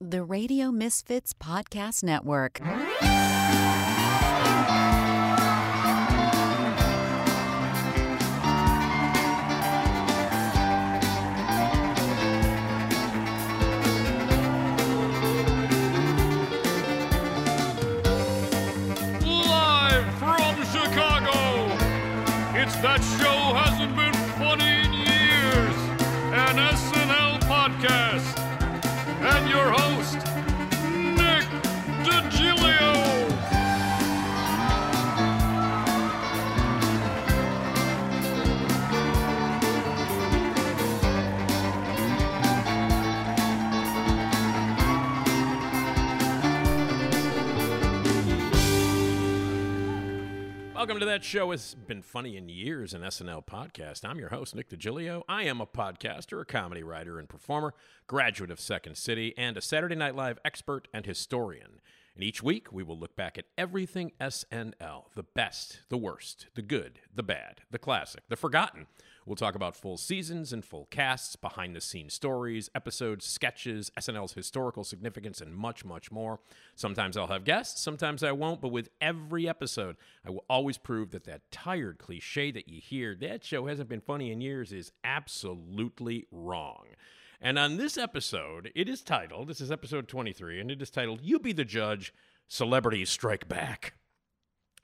the Radio Misfits Podcast Network. Live from Chicago, it's That Show Welcome to that show. Has been funny in years, an SNL podcast. I'm your host, Nick DiGilio. I am a podcaster, a comedy writer and performer, graduate of Second City, and a Saturday Night Live expert and historian. And each week, we will look back at everything SNL the best, the worst, the good, the bad, the classic, the forgotten. We'll talk about full seasons and full casts, behind the scenes stories, episodes, sketches, SNL's historical significance, and much, much more. Sometimes I'll have guests, sometimes I won't, but with every episode, I will always prove that that tired cliche that you hear, that show hasn't been funny in years, is absolutely wrong. And on this episode, it is titled, this is episode 23, and it is titled, You Be the Judge, Celebrities Strike Back.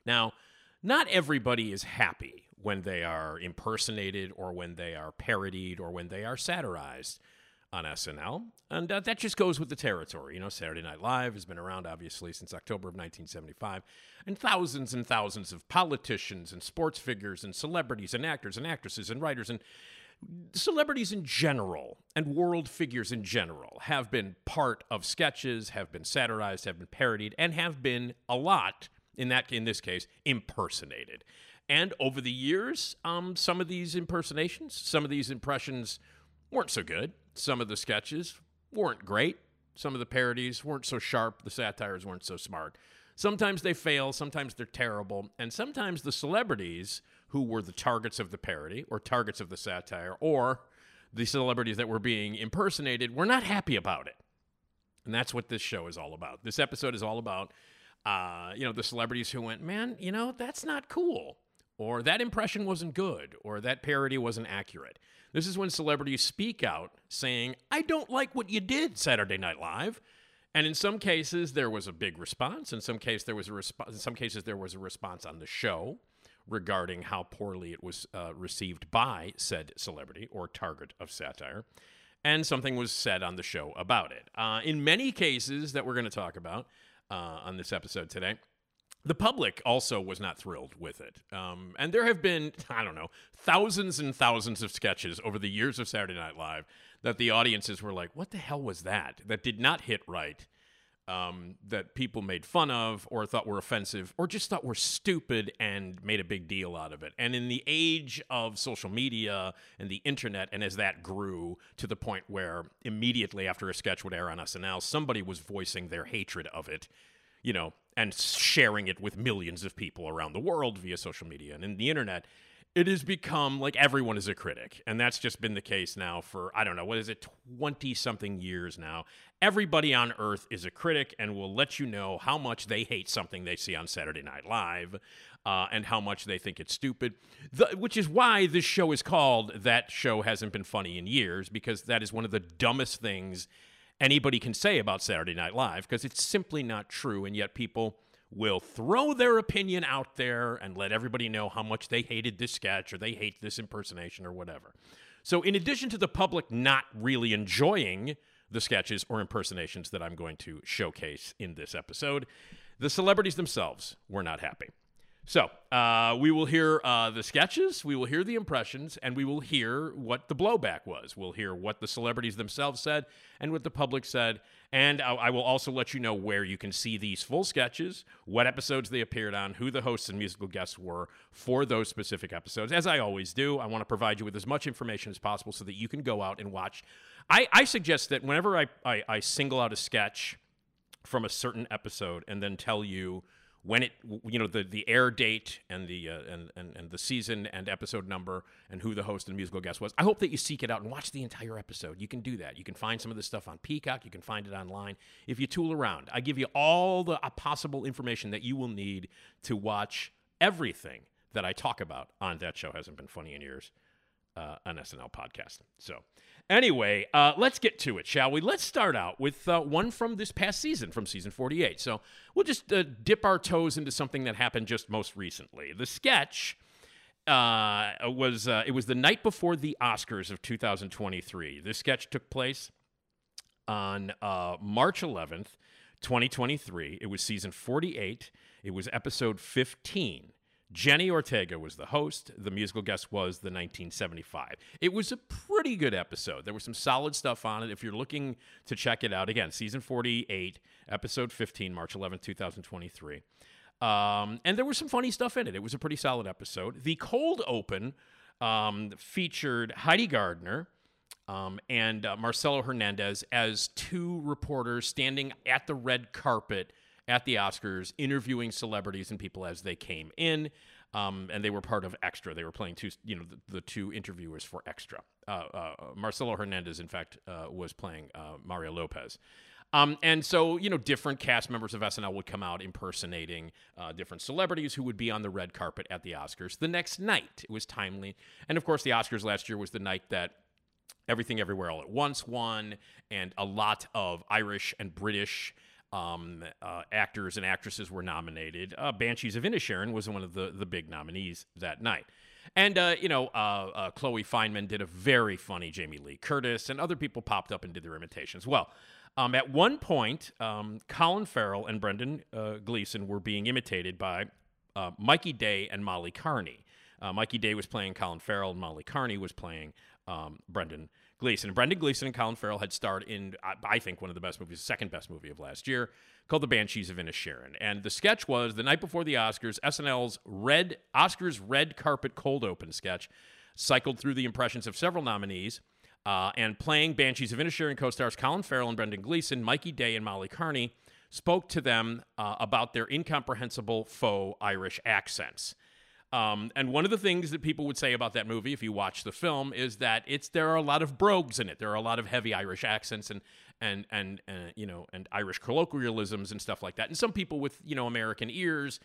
Now, not everybody is happy when they are impersonated or when they are parodied or when they are satirized on SNL. And uh, that just goes with the territory. You know, Saturday Night Live has been around, obviously, since October of 1975. And thousands and thousands of politicians and sports figures and celebrities and actors and actresses and writers and celebrities in general and world figures in general have been part of sketches, have been satirized, have been parodied, and have been a lot in that in this case impersonated. And over the years, um, some of these impersonations, some of these impressions weren't so good. Some of the sketches weren't great. Some of the parodies weren't so sharp. The satires weren't so smart. Sometimes they fail, sometimes they're terrible, and sometimes the celebrities who were the targets of the parody or targets of the satire or the celebrities that were being impersonated were not happy about it. And that's what this show is all about. This episode is all about, uh, you know, the celebrities who went, man, you know, that's not cool, or that impression wasn't good, or that parody wasn't accurate. This is when celebrities speak out saying, I don't like what you did, Saturday Night Live. And in some cases, there was a big response. In some case, there was a response. In some cases, there was a response on the show regarding how poorly it was uh, received by said celebrity or target of satire. And something was said on the show about it. Uh, in many cases that we're going to talk about uh, on this episode today, the public also was not thrilled with it. Um, and there have been, I don't know, thousands and thousands of sketches over the years of Saturday Night Live that the audiences were like, what the hell was that? That did not hit right, um, that people made fun of or thought were offensive or just thought were stupid and made a big deal out of it. And in the age of social media and the internet, and as that grew to the point where immediately after a sketch would air on SNL, somebody was voicing their hatred of it you know, and sharing it with millions of people around the world via social media and in the internet, it has become like everyone is a critic. And that's just been the case now for, I don't know, what is it, 20 something years now. Everybody on earth is a critic and will let you know how much they hate something they see on Saturday Night Live. Uh, and how much they think it's stupid, the, which is why this show is called That Show Hasn't Been Funny in Years, because that is one of the dumbest things anybody can say about Saturday Night Live because it's simply not true. And yet people will throw their opinion out there and let everybody know how much they hated this sketch or they hate this impersonation or whatever. So, in addition to the public not really enjoying the sketches or impersonations that I'm going to showcase in this episode, the celebrities themselves were not happy. So uh, we will hear uh, the sketches, we will hear the impressions, and we will hear what the blowback was. We'll hear what the celebrities themselves said and what the public said. And I, I will also let you know where you can see these full sketches, what episodes they appeared on, who the hosts and musical guests were for those specific episodes. As I always do, I want to provide you with as much information as possible so that you can go out and watch. I, I suggest that whenever I, I, I single out a sketch from a certain episode and then tell you when it you know the the air date and the uh, and, and and the season and episode number and who the host and musical guest was. I hope that you seek it out and watch the entire episode. You can do that. You can find some of this stuff on Peacock. You can find it online if you tool around. I give you all the uh, possible information that you will need to watch everything that I talk about on that show hasn't been funny in years. Uh, an SNL podcast. So, anyway, uh, let's get to it, shall we? Let's start out with uh, one from this past season, from season 48. So, we'll just uh, dip our toes into something that happened just most recently. The sketch uh, was uh, it was the night before the Oscars of 2023. This sketch took place on March 11th, 2023. It was season 48. It was episode 15. Jenna Ortega was the host. The musical guest was the 1975. It was a pretty good episode. There was some solid stuff on it. If you're looking to check it out, again, season 48, episode 15, March 11, 2023. Um, and there was some funny stuff in it. It was a pretty solid episode. The cold open um, featured Heidi Gardner. Um, and uh, Marcelo Hernandez as two reporters standing at the red carpet at the Oscars, interviewing celebrities and people as they came in. Um, and they were part of Extra. They were playing two, you know, the, the two interviewers for Extra. Uh, uh, Marcelo Hernandez, in fact, uh, was playing uh, Mario Lopez. Um, and so, you know, different cast members of SNL would come out impersonating uh, different celebrities who would be on the red carpet at the Oscars the next night. It was timely. And of course, the Oscars last year was the night that Everything Everywhere All at Once won, and a lot of Irish and British um, uh, actors and actresses were nominated. Uh, Banshees of Inisherin was one of the, the big nominees that night. And, uh, you know, uh, uh, Chloe Fineman did a very funny Jamie Lee Curtis, and other people popped up and did their imitations. Well, um, at one point, um, Colin Farrell and Brendan uh, Gleeson were being imitated by Mikey Day and Molly Kearney. Mikey Day was playing Colin Farrell, and Molly Kearney was playing um, Brendan Gleeson. And Brendan Gleeson and Colin Farrell had starred in, I think, one of the best movies, second best movie of last year, called The Banshees of Inisherin. And the sketch was the night before the Oscars, SNL's red Oscars red carpet cold open sketch cycled through the impressions of several nominees. Uh, and playing Banshees of Inisherin co-stars Colin Farrell and Brendan Gleeson, Mikey Day and Molly Kearney spoke to them uh, about their incomprehensible faux Irish accents. Um, and one of the things that people would say about that movie, if you watch the film, is that it's there are a lot of brogues in it. There are a lot of heavy Irish accents and and and uh, you know and Irish colloquialisms and stuff like that. And some people with you know American ears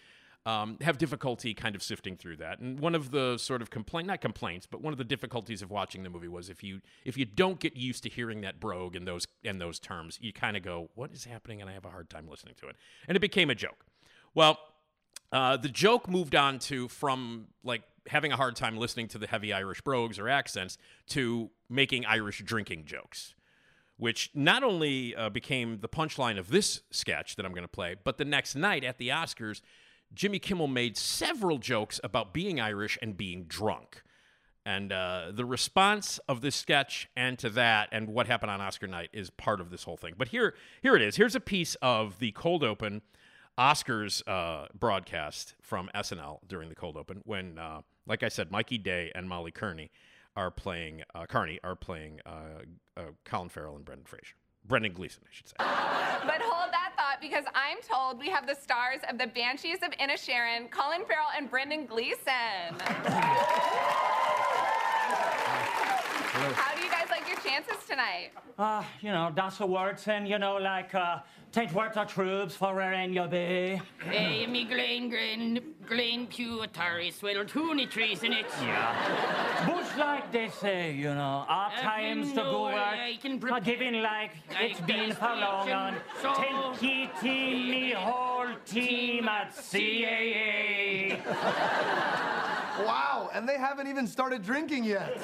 um, have difficulty kind of sifting through that. And one of the sort of complaint, not complaints, but one of the difficulties of watching the movie was if you if you don't get used to hearing that brogue and those and those terms, you kind of go, "What is happening?" And I have a hard time listening to it. And it became a joke. Well, uh, the joke moved on to from like having a hard time listening to the heavy Irish brogues or accents to making Irish drinking jokes, which not only uh, became the punchline of this sketch that I'm going to play, but the next night at the Oscars, Jimmy Kimmel made several jokes about being Irish and being drunk. And uh, the response of this sketch and to that and what happened on Oscar night is part of this whole thing. But here, here it is. Here's a piece of the cold open Oscars uh, broadcast from SNL during the cold open when, uh, like I said, Mikey Day and Molly Kearney are playing uh, Kearney are playing uh, uh, Colin Farrell and Brendan Fraser. Brendan Gleeson, I should say. But hold that thought because I'm told we have the stars of the Banshees of Inisherin, Colin Farrell and Brendan Gleeson. How do you guys like your chances tonight? Uh, you know, that's the words and you know, like, uh, take words of troops for where in you be. Hey, me Glen Glen, Glen Pew Atari Swell Toonie trees in it. Yeah. Bush like they eh, say, you know, uh, our Every times to go no work I can are prepare- giving like Like it's been for long on. so- Take ye team, me whole team at CAA. Wow, and they haven't even started drinking yet.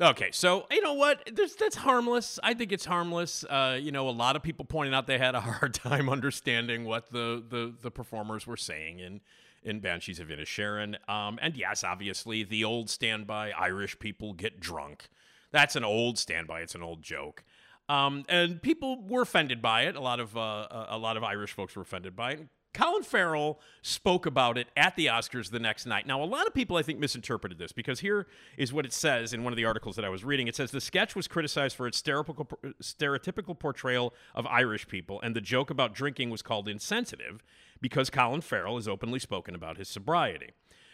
Okay, so you know what? There's, that's harmless. I think it's harmless. Uh, you know, a lot of people pointed out they had a hard time understanding what the the, the performers were saying in in Banshees of Inisherin. Um, and yes, obviously, the old standby Irish people get drunk. That's an old standby. It's an old joke. Um, and people were offended by it. A lot of uh, a lot of Irish folks were offended by it. Colin Farrell spoke about it at the Oscars the next night. Now, a lot of people, I think, misinterpreted this because here is what it says in one of the articles that I was reading. It says the sketch was criticized for its stereotypical, portrayal of Irish people, and the joke about drinking was called insensitive because Colin Farrell has openly spoken about his sobriety.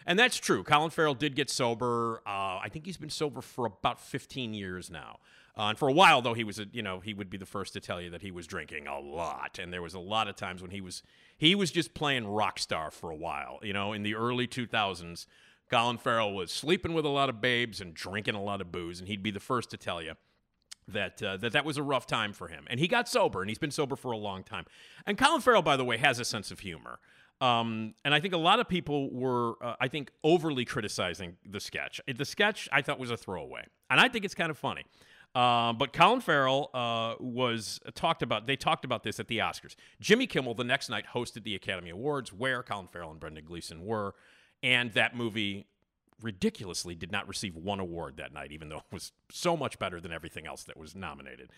And that's true. Colin Farrell did get sober. Uh, I think he's been sober for about 15 years now. Uh, and for a while, though, he was, a, you know, he would be the first to tell you that he was drinking a lot. And there was a lot of times when he was, he was just playing rock star for a while. You know, in the early 2000s, Colin Farrell was sleeping with a lot of babes and drinking a lot of booze, and he'd be the first to tell you that uh, that that was a rough time for him. And he got sober, and he's been sober for a long time. And Colin Farrell, by the way, has a sense of humor. Um, and I think a lot of people were, uh, I think, overly criticizing the sketch. The sketch I thought was a throwaway, and I think it's kind of funny. Uh, but Colin Farrell uh, was talked about. They talked about this at the Oscars. Jimmy Kimmel the next night hosted the Academy Awards, where Colin Farrell and Brendan Gleeson were, and that movie ridiculously did not receive one award that night, even though it was so much better than everything else that was nominated.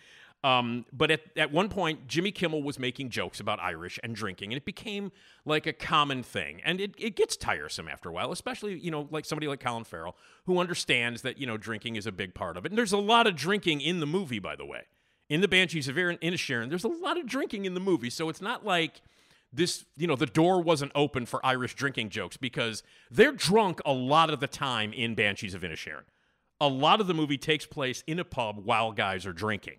Um, but at, at one point, Jimmy Kimmel was making jokes about Irish and drinking, and it became like a common thing. And it, it gets tiresome after a while, especially, you know, like somebody like Colin Farrell, who understands that, you know, drinking is a big part of it. And there's a lot of drinking in the movie, by the way. In the Banshees of Inisherin, there's a lot of drinking in the movie. So it's not like this, you know, the door wasn't open for Irish drinking jokes because they're drunk a lot of the time in Banshees of Inisherin. A lot of the movie takes place in a pub while guys are drinking.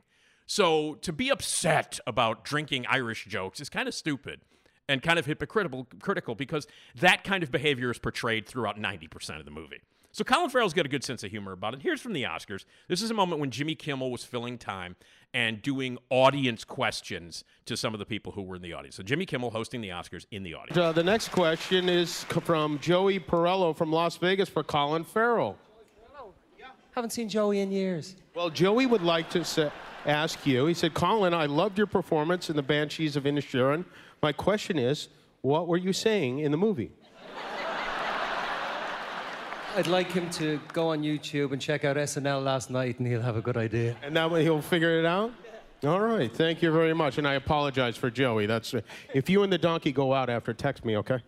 So to be upset about drinking Irish jokes is kind of stupid and kind of hypocritical critical because that kind of behavior is portrayed throughout 90% of the movie. So Colin Farrell's got a good sense of humor about it. Here's from the Oscars. This is a moment when Jimmy Kimmel was filling time and doing audience questions to some of the people who were in the audience. So Jimmy Kimmel hosting the Oscars in the audience. Uh, the next question is from Joey Perello from Las Vegas for Colin Farrell. Haven't seen Joey in years. Well, Joey would like to sa- ask you. He said, Colin, I loved your performance in the Banshees of Inisherin. My question is, what were you saying in the movie? I'd like him to go on YouTube and check out SNL last night, and he'll have a good idea. And that way he'll figure it out? All right. Thank you very much. And I apologize for Joey. That's if you and the donkey go out after, text me, okay?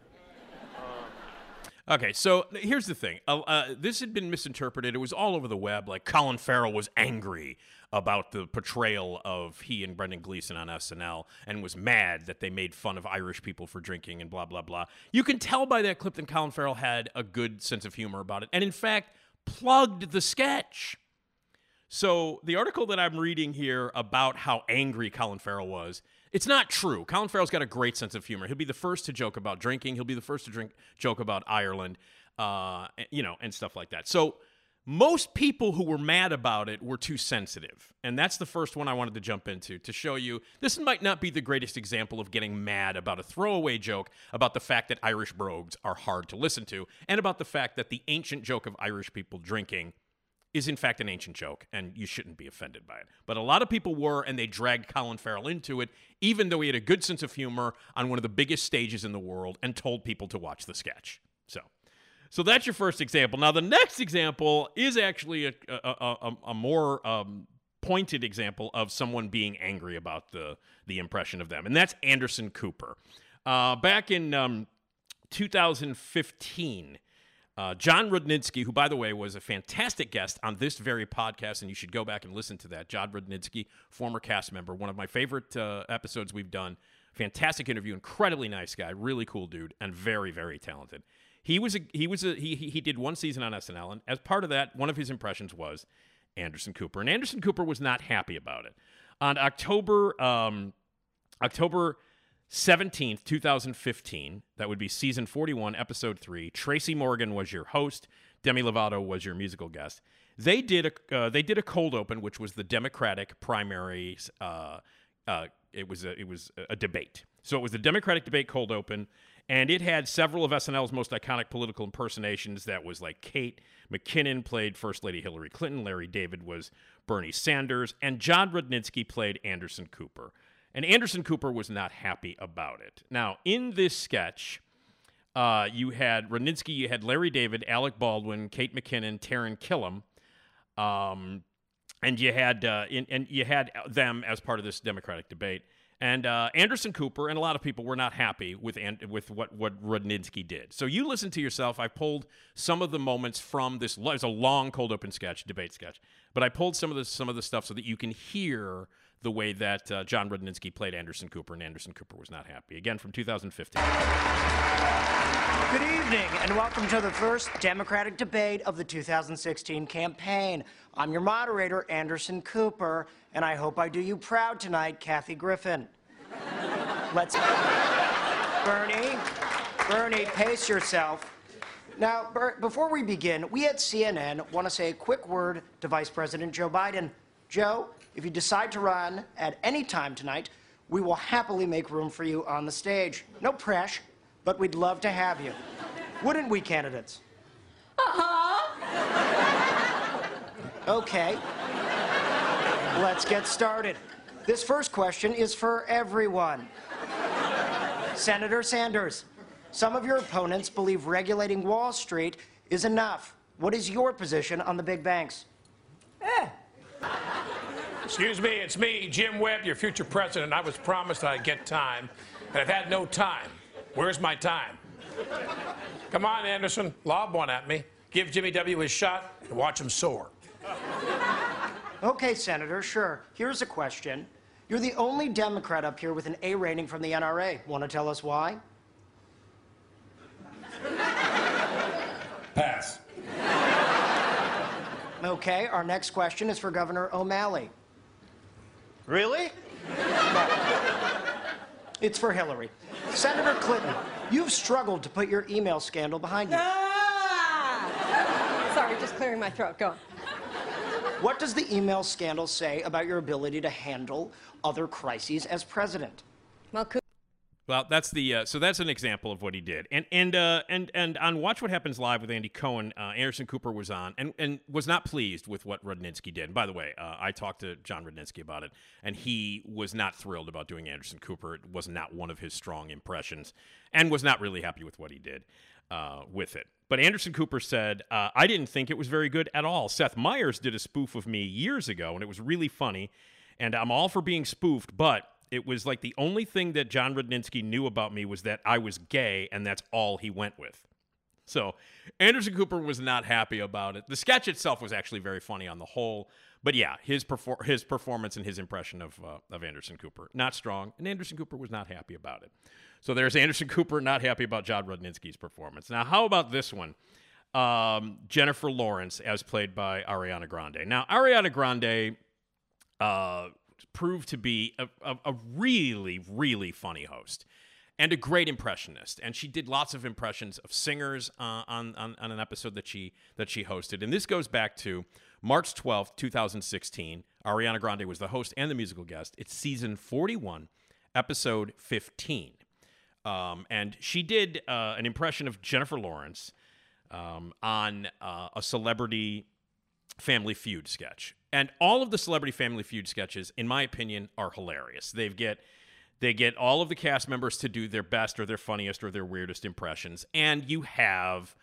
Okay, so here's the thing. Uh, uh, this had been misinterpreted. It was all over the web. Like Colin Farrell was angry about the portrayal of he and Brendan Gleeson on SNL and was mad that they made fun of Irish people for drinking and blah, blah, blah. You can tell by that clip that Colin Farrell had a good sense of humor about it and, in fact, plugged the sketch. So the article that I'm reading here about how angry Colin Farrell was, it's not true. Colin Farrell's got a great sense of humor. He'll be the first to joke about drinking. He'll be the first to drink joke about Ireland, uh, you know, and stuff like that. So most people who were mad about it were too sensitive. And that's the first one I wanted to jump into to show you this might not be the greatest example of getting mad about a throwaway joke about the fact that Irish brogues are hard to listen to and about the fact that the ancient joke of Irish people drinking is in fact an ancient joke, and you shouldn't be offended by it. But a lot of people were, and they dragged Colin Farrell into it, even though he had a good sense of humor on one of the biggest stages in the world and told people to watch the sketch. So, so that's your first example. Now, the next example is actually a, a, a, a more um, pointed example of someone being angry about the, the impression of them, and that's Anderson Cooper. Uh, back in um, 2015, uh, Jon Rudnitsky, who, by the way, was a fantastic guest on this very podcast, and you should go back and listen to that. Jon Rudnitsky, former cast member, one of my favorite uh, episodes we've done. Fantastic interview, incredibly nice guy, really cool dude, and very, very talented. He was a he was a he he did one season on SNL, and as part of that, one of his impressions was Anderson Cooper, and Anderson Cooper was not happy about it. On October um, October 17th, 2015. That would be season 41, episode 3. Tracy Morgan was your host. Demi Lovato was your musical guest. They did a uh, they did a cold open, which was the Democratic primaries. Uh, uh, it was a, it was a debate. So it was the Democratic debate cold open, and it had several of SNL's most iconic political impersonations. That was like Kate McKinnon played First Lady Hillary Clinton, Larry David was Bernie Sanders, and Jon Rudnitsky played Anderson Cooper. And Anderson Cooper was not happy about it. Now, in this sketch, uh, you had Rudnitsky, you had Larry David, Alec Baldwin, Kate McKinnon, Taran Killam. Um, and you had uh, in, and you had them as part of this Democratic debate. And uh, Anderson Cooper and a lot of people were not happy with An- with what what Rudnitsky did. So you listen to yourself. I pulled some of the moments from this. It's a long cold open sketch, debate sketch, but I pulled some of the some of the stuff so that you can hear the way that uh, Jon Rudnitsky played Anderson Cooper, and Anderson Cooper was not happy. Again, from 2015. Good evening, and welcome to the first Democratic debate of the 2016 campaign. I'm your moderator, Anderson Cooper, and I hope I do you proud tonight, Kathy Griffin. Let's. Bernie, Bernie, pace yourself. Now, before we begin, we at CNN want to say a quick word to Vice President Joe Biden. Joe, if you decide to run at any time tonight, we will happily make room for you on the stage. No pressure, but we'd love to have you. Wouldn't we, candidates? Uh-huh. Okay. Let's get started. This first question is for everyone. Senator Sanders, some of your opponents believe regulating Wall Street is enough. What is your position on the big banks? Excuse me, it's me, Jim Webb, your future president. I was promised I'd get time, and I've had no time. Where's my time? Come on, Anderson, lob one at me. Give Jimmy W. his shot and watch him soar. Okay, Senator, sure. Here's a question. You're the only Democrat up here with an A rating from the NRA. Want to tell us why? Pass. Okay, our next question is for Governor O'Malley. Really? No. It's for Hillary. Senator Clinton, you've struggled to put your email scandal behind you. Ah! Sorry, just clearing my throat. Go on. What does the email scandal say about your ability to handle other crises as president? Well, Coo- Well, that's the uh, so that's an example of what he did, and and uh, and and on Watch What Happens Live with Andy Cohen, uh, Anderson Cooper was on and and was not pleased with what Rudnitsky did. And by the way, uh, I talked to Jon Rudnitsky about it, and he was not thrilled about doing Anderson Cooper. It was not one of his strong impressions, and was not really happy with what he did uh, with it. But Anderson Cooper said, uh, I didn't think it was very good at all. Seth Meyers did a spoof of me years ago, and it was really funny. And I'm all for being spoofed, but it was like the only thing that Jon Rudnitsky knew about me was that I was gay, and that's all he went with. So Anderson Cooper was not happy about it. The sketch itself was actually very funny on the whole, but yeah, his perfor- his performance and his impression of uh, of Anderson Cooper not strong, and Anderson Cooper was not happy about it. So there's Anderson Cooper not happy about Jon Rudnitsky's performance. Now, how about this one? Um, Jennifer Lawrence, as played by Ariana Grande. Now, Ariana Grande uh, proved to be a, a, a really, really funny host and a great impressionist. And she did lots of impressions of singers uh, on, on on an episode that she that she hosted. And this goes back to March twelfth, two thousand sixteen. Ariana Grande was the host and the musical guest. It's season forty one, episode fifteen. Um, and she did uh, an impression of Jennifer Lawrence um, on uh, a celebrity Family Feud sketch. And all of the Celebrity Family Feud sketches, in my opinion, are hilarious. They get they get all of the cast members to do their best or their funniest or their weirdest impressions, and you have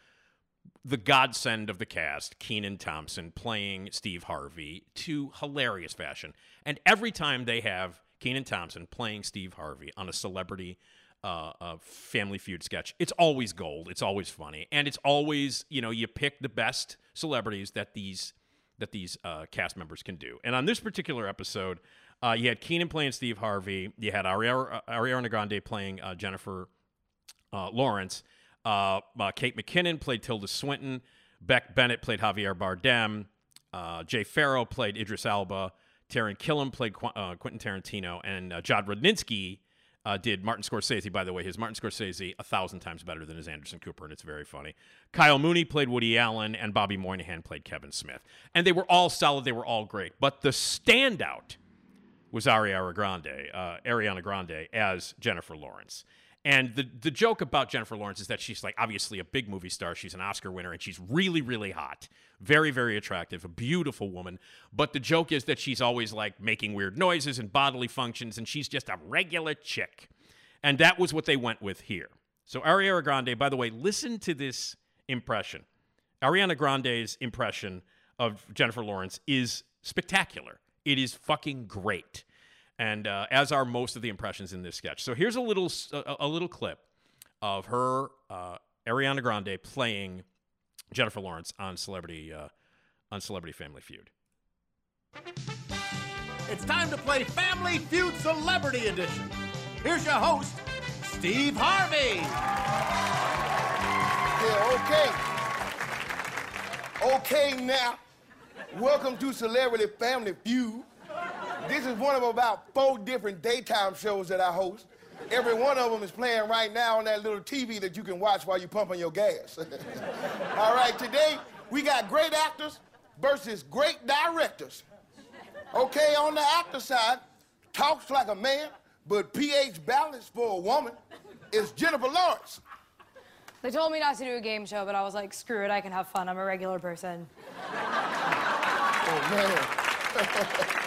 the godsend of the cast, Kenan Thompson, playing Steve Harvey to hilarious fashion. And every time they have Kenan Thompson playing Steve Harvey on a celebrity uh, uh, Family Feud sketch, it's always gold. It's always funny, and it's always you know you pick the best celebrities that these that these uh, cast members can do. And on this particular episode, uh, you had Kenan playing Steve Harvey. You had Ariana, Grande playing uh, Jennifer uh, Lawrence. Uh, uh, Kate McKinnon played Tilda Swinton. Beck Bennett played Javier Bardem. Jay Pharoah played Idris Elba. Taran Killam played Qu- Quentin Tarantino. And Jon Rudnitsky uh, did Martin Scorsese. By the way, his Martin Scorsese a thousand times better than his Anderson Cooper, and it's very funny. Kyle Mooney played Woody Allen, and Bobby Moynihan played Kevin Smith. And they were all solid. They were all great. But the standout was Ariana Grande, uh, Ariana Grande as Jennifer Lawrence. And the the joke about Jennifer Lawrence is that she's like obviously a big movie star. She's an Oscar winner and she's really really hot, very very attractive, a beautiful woman. But the joke is that she's always like making weird noises and bodily functions, and she's just a regular chick. And that was what they went with here. So Ariana Grande, by the way, listen to this impression. Ariana Grande's impression of Jennifer Lawrence is spectacular. It is fucking great, and uh, as are most of the impressions in this sketch. So here's a little s- a, a little clip of her uh, Ariana Grande playing Jennifer Lawrence on Celebrity uh, on Celebrity Family Feud. It's time to play Family Feud Celebrity Edition. Here's your host, Steve Harvey. Yeah, okay. Okay, now. Welcome to Celebrity Family Feud. This is one of about four different daytime shows that I host. Every one of them is playing right now on that little TV that you can watch while you're pumping your gas. All right, today we got great actors versus great directors. Okay, on the actor side, talks like a man, but pH balance for a woman is Jennifer Lawrence. They told me not to do a game show, but I was like, screw it, I can have fun. I'm a regular person. Oh, man.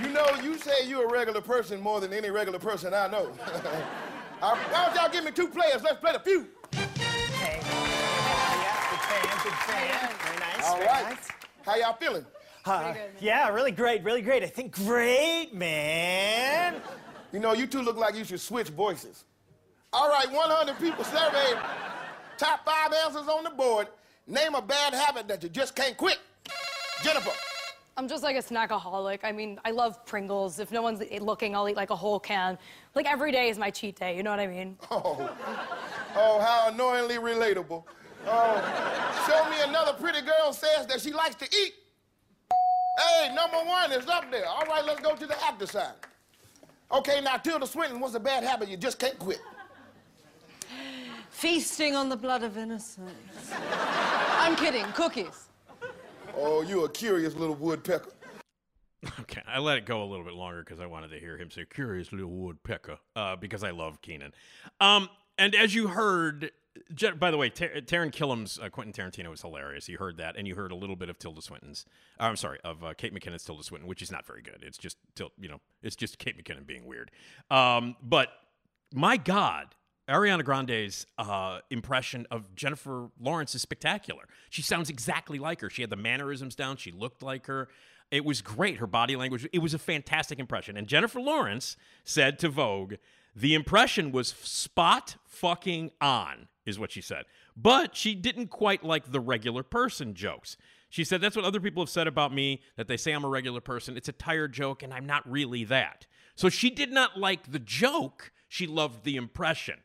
you know, you say you're a regular person more than any regular person I know. All right, Why don't y'all give me two players? Let's play the feud. Very nice. All very right. nice. How y'all feeling? Uh, yeah, really great, really great. I think great, man. You know, you two look like you should switch voices. All right, 100 people surveyed. Top five answers on the board. Name a bad habit that you just can't quit. Jennifer. I'm just like a snackaholic. I mean, I love Pringles. If no one's looking, I'll eat like a whole can. Like every day is my cheat day, you know what I mean? Oh, oh, how annoyingly relatable. Oh, show me another pretty girl says that she likes to eat. Hey, number one is up there. All right, let's go to the actor side. Okay, now Tilda Swinton, what's a bad habit you just can't quit? Feasting on the blood of innocence. I'm kidding. Cookies. Oh, you a curious little woodpecker. Okay, I let it go a little bit longer because I wanted to hear him say "curious little woodpecker" uh, because I love Kenan. Um, and as you heard, by the way, Tar- Taran Killam's uh, Quentin Tarantino was hilarious. You heard that, and you heard a little bit of Tilda Swinton's. Uh, I'm sorry, of uh, Kate McKinnon's Tilda Swinton, which is not very good. It's just you know, it's just Kate McKinnon being weird. Um, but my God, Ariana Grande's uh, impression of Jennifer Lawrence is spectacular. She sounds exactly like her. She had the mannerisms down. She looked like her. It was great. Her body language. It was a fantastic impression. And Jennifer Lawrence said to Vogue, the impression was spot fucking on, is what she said. But she didn't quite like the regular person jokes. She said, That's what other people have said about me, that they say I'm a regular person. It's a tired joke, and I'm not really that. So she did not like the joke. She loved the impression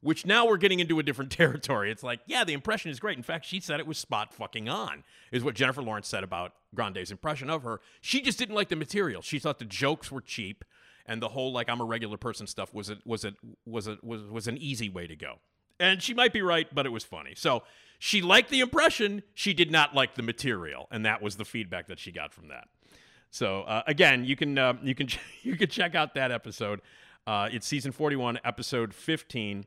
which now we're getting into a different territory. It's like, yeah, the impression is great. In fact, she said it was spot fucking on, is what Jennifer Lawrence said about Grande's impression of her. She just didn't like the material. She thought the jokes were cheap, and the whole like I'm a regular person stuff was a, was a, was a, was was an easy way to go. And she might be right, but it was funny. So she liked the impression. She did not like the material, and that was the feedback that she got from that. So uh, again, you can uh, you can you can check out that episode. Uh, it's season 41, episode 15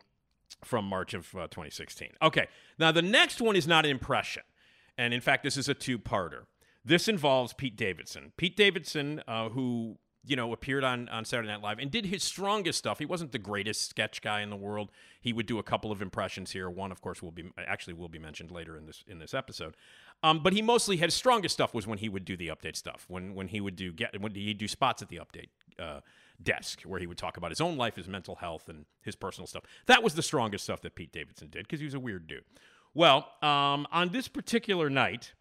from March of uh, 2016. Okay, now the next one is not an impression. And in fact, this is a two parter. This involves Pete Davidson. Pete Davidson, uh, who you know appeared on, on Saturday Night Live and did his strongest stuff. He wasn't the greatest sketch guy in the world. He would do a couple of impressions here. One, of course, will be actually will be mentioned later in this in this episode. Um, but he mostly his strongest stuff was when he would do the update stuff. When when he would do get when he'd do spots at the update. Uh, desk where he would talk about his own life, his mental health, and his personal stuff. That was the strongest stuff that Pete Davidson did because he was a weird dude. Well, um, on this particular night,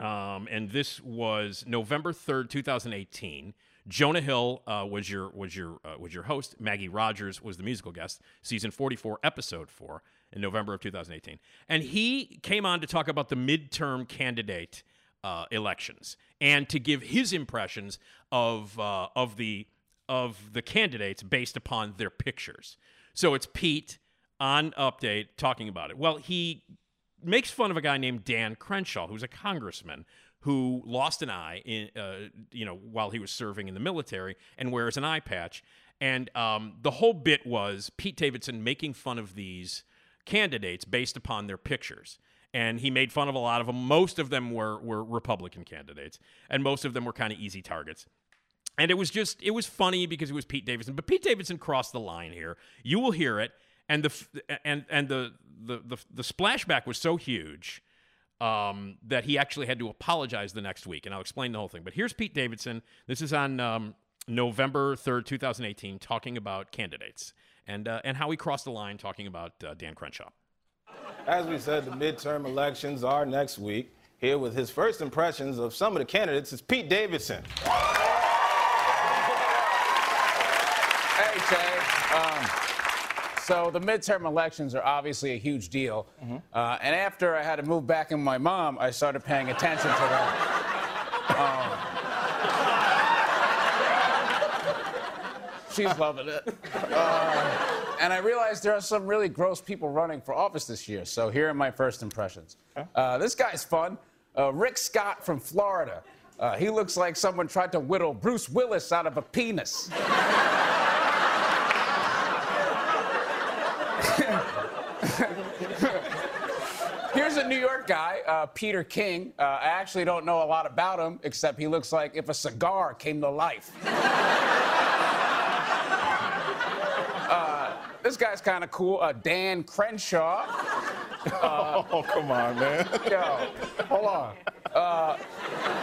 um, and this was November third, two thousand eighteen. Jonah Hill uh, was your was your uh, was your host. Maggie Rogers was the musical guest. Season forty four, episode four, in November of two thousand eighteen, and he came on to talk about the midterm candidate uh, elections and to give his impressions of uh, of the of the candidates based upon their pictures. So it's Pete on update talking about it. Well, he makes fun of a guy named Dan Crenshaw, who's a congressman who lost an eye in uh, you know while he was serving in the military and wears an eye patch. And um, the whole bit was Pete Davidson making fun of these candidates based upon their pictures. And he made fun of a lot of them. Most of them were were Republican candidates, and most of them were kind of easy targets. And it was just it was funny because it was Pete Davidson, but Pete Davidson crossed the line here. You will hear it, and the and and the the the, the splashback was so huge um, that he actually had to apologize the next week, and I'll explain the whole thing. But here's Pete Davidson. This is on um, November 3rd, 2018, talking about candidates and, uh, and how he crossed the line talking about uh, Dan Crenshaw. As we said, the midterm elections are next week. Here with his first impressions of some of the candidates is Pete Davidson. Jay. Um, so the midterm elections are obviously a huge deal. Uh, and after I had to move back in with my mom, I started paying attention to them. Um, she's loving it. Uh, and I realized there are some really gross people running for office this year. So here are my first impressions. Uh, this guy's fun. Uh, Rick Scott from Florida. Uh, he looks like someone tried to whittle Bruce Willis out of a penis. A New York guy, uh, Peter King. Uh, I actually don't know a lot about him, except he looks like if a cigar came to life. Uh, this guy's kind of cool. Uh, Dan Crenshaw. oh, come on, man. Yo, hold on. Uh,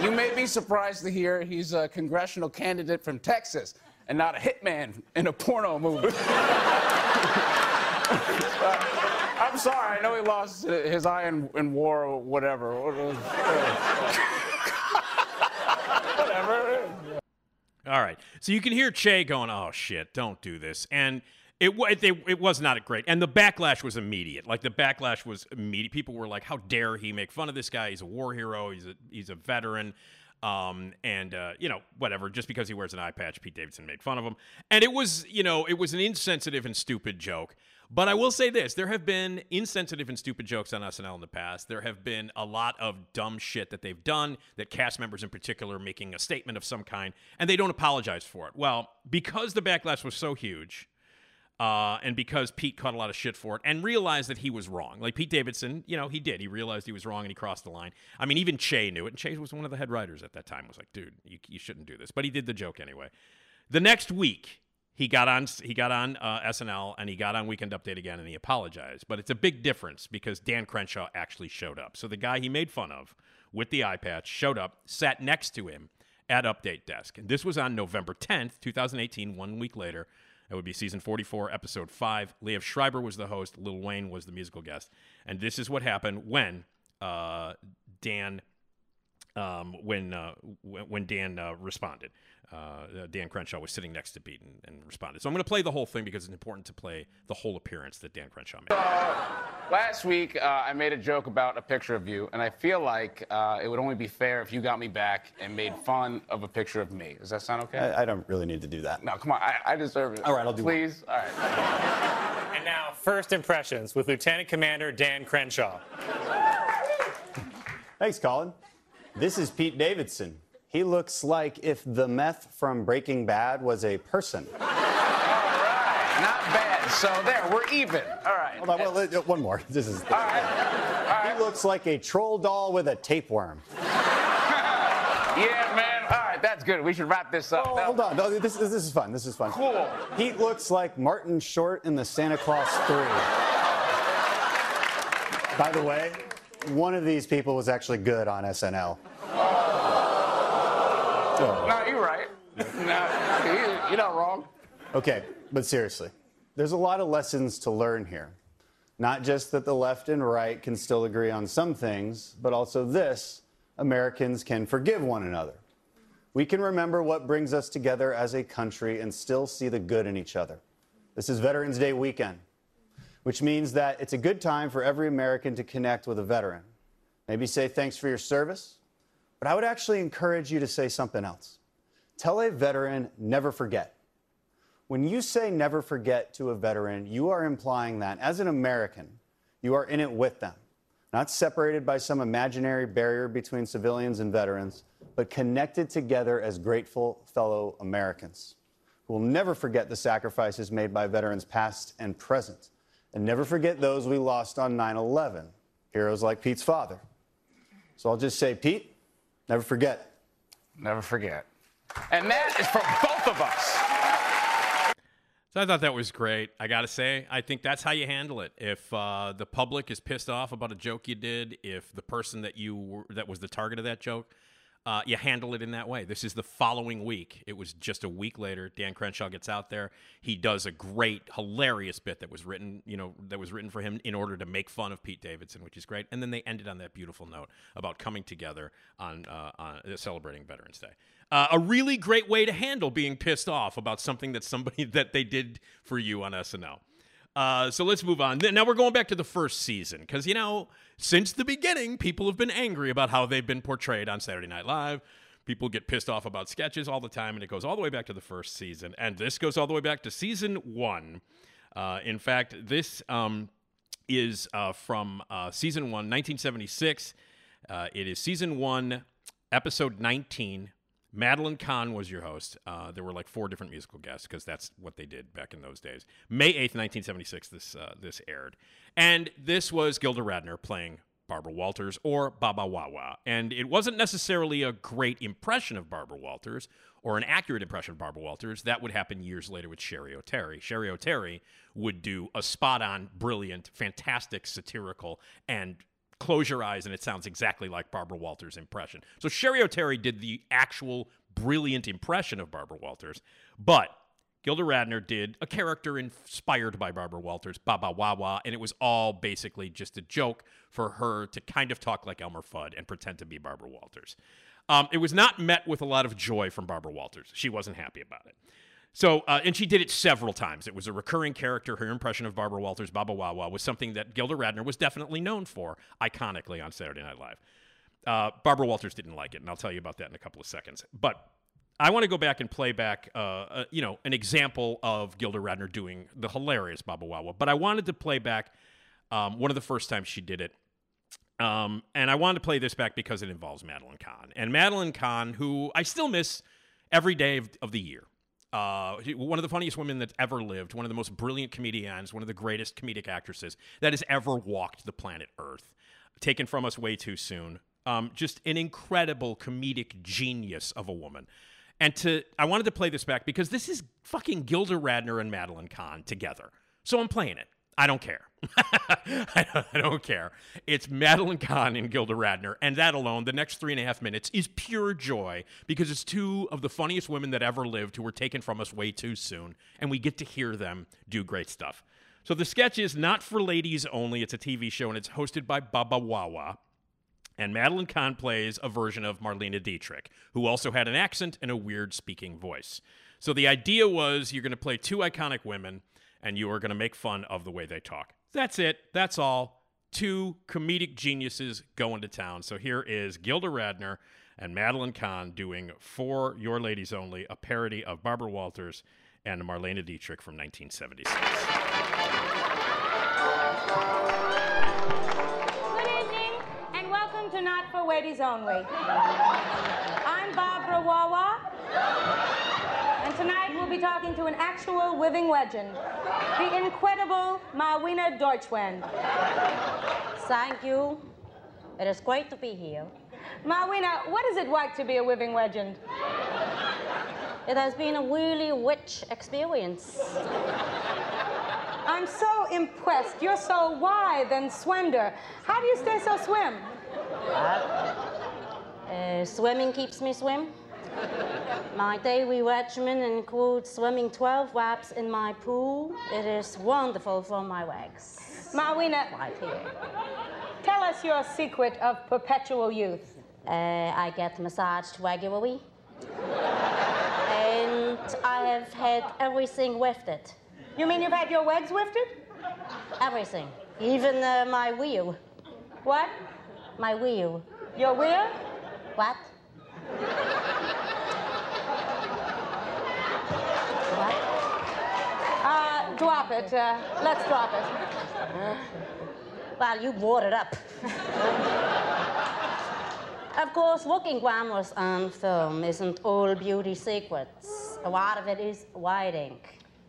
you may be surprised to hear he's a congressional candidate from Texas and not a hitman in a porno movie. Uh, I'm sorry, I know he lost his eye in, in war or whatever. whatever. All right. So you can hear Che going, "Oh shit, don't do this," and it, it was not great. And the backlash was immediate. Like the backlash was immediate. People were like, "How dare he make fun of this guy? He's a war hero. He's a he's a veteran." Um, and uh, you know, whatever. Just because he wears an eye patch, Pete Davidson made fun of him, and it was, you know, it was an insensitive and stupid joke. But I will say this: there have been insensitive and stupid jokes on SNL in the past. There have been a lot of dumb shit that they've done, that cast members in particular making a statement of some kind, and they don't apologize for it. Well, because the backlash was so huge, uh, and because Pete caught a lot of shit for it and realized that he was wrong. Like Pete Davidson, you know, he did. He realized he was wrong and he crossed the line. I mean, even Che knew it, and Che was one of the head writers at that time. Was like, dude, you, you shouldn't do this, but he did the joke anyway. The next week, he got on he got on uh, SNL and he got on Weekend Update again and he apologized. But it's a big difference because Dan Crenshaw actually showed up. So the guy he made fun of with the eye patch showed up, sat next to him at Update Desk. And this was on November 10th, 2018, one week later. That would be season 44, episode 5. Liev Schreiber was the host, Lil Wayne was the musical guest. And this is what happened when uh, Dan um, when, uh, when when Dan uh, responded. Uh, Dan Crenshaw was sitting next to Pete and, and responded. So I'm going to play the whole thing because it's important to play the whole appearance that Dan Crenshaw made. Last week, uh, I made a joke about a picture of you, and I feel like uh, it would only be fair if you got me back and made fun of a picture of me. Does that sound okay? I, I don't really need to do that. no, come on. I, I deserve it. All right, I'll do it. Please? All right. And now, first impressions with Lieutenant Commander Dan Crenshaw. Thanks, Colin. This is Pete Davidson. He looks like if the meth from Breaking Bad was a person. Not bad. So there, we're even. All right. Hold on, well, uh, one more. This is. All right. He looks like a troll doll with a tapeworm. Yeah, man. All right, that's good. We should wrap this up. Oh, hold on. No, this, this is fun. This is fun. Cool. He looks like Martin Short in the Santa Claus 3. By the way, one of these people was actually good on SNL. No, you're right. No, you- you're not wrong. Okay, but seriously, there's a lot of lessons to learn here. Not just that the left and right can still agree on some things, but also this Americans can forgive one another. We can remember what brings us together as a country and still see the good in each other. This is Veterans Day weekend, which means that it's a good time for every American to connect with a veteran. Maybe say thanks for your service, but I would actually encourage you to say something else. Tell a veteran, never forget. When you say never forget to a veteran, you are implying that as an American, you are in it with them, not separated by some imaginary barrier between civilians and veterans, but connected together as grateful fellow Americans who will never forget the sacrifices made by veterans past and present, and never forget those we lost on 9 11, heroes like Pete's father. So I'll just say, Pete, never forget. Never forget. And that is for both of us. So I thought that was great. I got to say, I think that's how you handle it. If uh, the public is pissed off about a joke you did, if the person that you were, that was the target of that joke, uh, you handle it in that way. This is the following week. It was just a week later. Dan Crenshaw gets out there. He does a great, hilarious bit that was written, you know, that was written for him in order to make fun of Pete Davidson, which is great. And then they ended on that beautiful note about coming together on, uh, on uh, celebrating Veterans Day. Uh, a really great way to handle being pissed off about something that somebody that they did for you on SNL. Uh, so let's move on. Now we're going back to the first season because, you know, since the beginning, people have been angry about how they've been portrayed on Saturday Night Live. People get pissed off about sketches all the time, and it goes all the way back to the first season. And this goes all the way back to season one. Uh, in fact, this um, is uh, from uh, season one, 1976. Uh, it is season one, episode 19, Madeline Kahn was your host. Uh, there were like four different musical guests because that's what they did back in those days. May 8th, 1976, this, uh, this aired. And this was Gilda Radner playing Barbara Walters or Baba Wawa. And it wasn't necessarily a great impression of Barbara Walters or an accurate impression of Barbara Walters. That would happen years later with Cheri Oteri. Cheri Oteri would do a spot on, brilliant, fantastic, satirical, and close your eyes and it sounds exactly like Barbara Walters' impression. So Cheri Oteri did the actual brilliant impression of Barbara Walters, but Gilda Radner did a character inspired by Barbara Walters, Baba Wawa, and it was all basically just a joke for her to kind of talk like Elmer Fudd and pretend to be Barbara Walters. Um, it was not met with a lot of joy from Barbara Walters. She wasn't happy about it. So, uh, and she did it several times. It was a recurring character. Her impression of Barbara Walters, Baba Wawa, was something that Gilda Radner was definitely known for, iconically on Saturday Night Live. Uh, Barbara Walters didn't like it, and I'll tell you about that in a couple of seconds. But I want to go back and play back, uh, uh, you know, an example of Gilda Radner doing the hilarious Baba Wawa. But I wanted to play back um, one of the first times she did it. Um, and I wanted to play this back because it involves Madeline Kahn. And Madeline Kahn, who I still miss every day of, of the year. Uh, one of the funniest women that's ever lived, one of the most brilliant comedians, one of the greatest comedic actresses that has ever walked the planet Earth. Taken from us way too soon. Um, just an incredible comedic genius of a woman. And to, I wanted to play this back because this is fucking Gilda Radner and Madeline Kahn together. So I'm playing it. I don't care. I don't care. It's Madeline Kahn and Gilda Radner, and that alone, the next three and a half minutes, is pure joy because it's two of the funniest women that ever lived who were taken from us way too soon, and we get to hear them do great stuff. So the sketch is not for ladies only. It's a TV show, and it's hosted by Baba Wawa. And Madeline Kahn plays a version of Marlena Dietrich, who also had an accent and a weird speaking voice. So the idea was you're going to play two iconic women and you are going to make fun of the way they talk. That's it. That's all. Two comedic geniuses going to town. So here is Gilda Radner and Madeline Kahn doing For Your Ladies Only, a parody of Barbara Walters and Marlena Dietrich from 1976. Good evening, and welcome to Not for Ladies Only. I'm Barbara Wawa. Tonight we'll be talking to an actual living legend, the incredible Marlene Deutschwend. Thank you. It is great to be here. Marlene, what is it like to be a living legend? It has been a really rich experience. I'm so impressed. You're so wide and slender. How do you stay so slim? Uh, swimming keeps me swim. My daily regimen includes swimming 12 laps in my pool. It is wonderful for my legs. Marlene, right here. Tell us your secret of perpetual youth. Uh, I get massaged regularly. and I have had everything lifted. You mean you've had your legs lifted? Everything. Even uh, my wheel. What? My wheel. Your wheel? What? Uh, drop it. Uh, let's drop it. Well, you brought it up. of course, looking glamorous on film isn't all beauty secrets. A lot of it is lighting.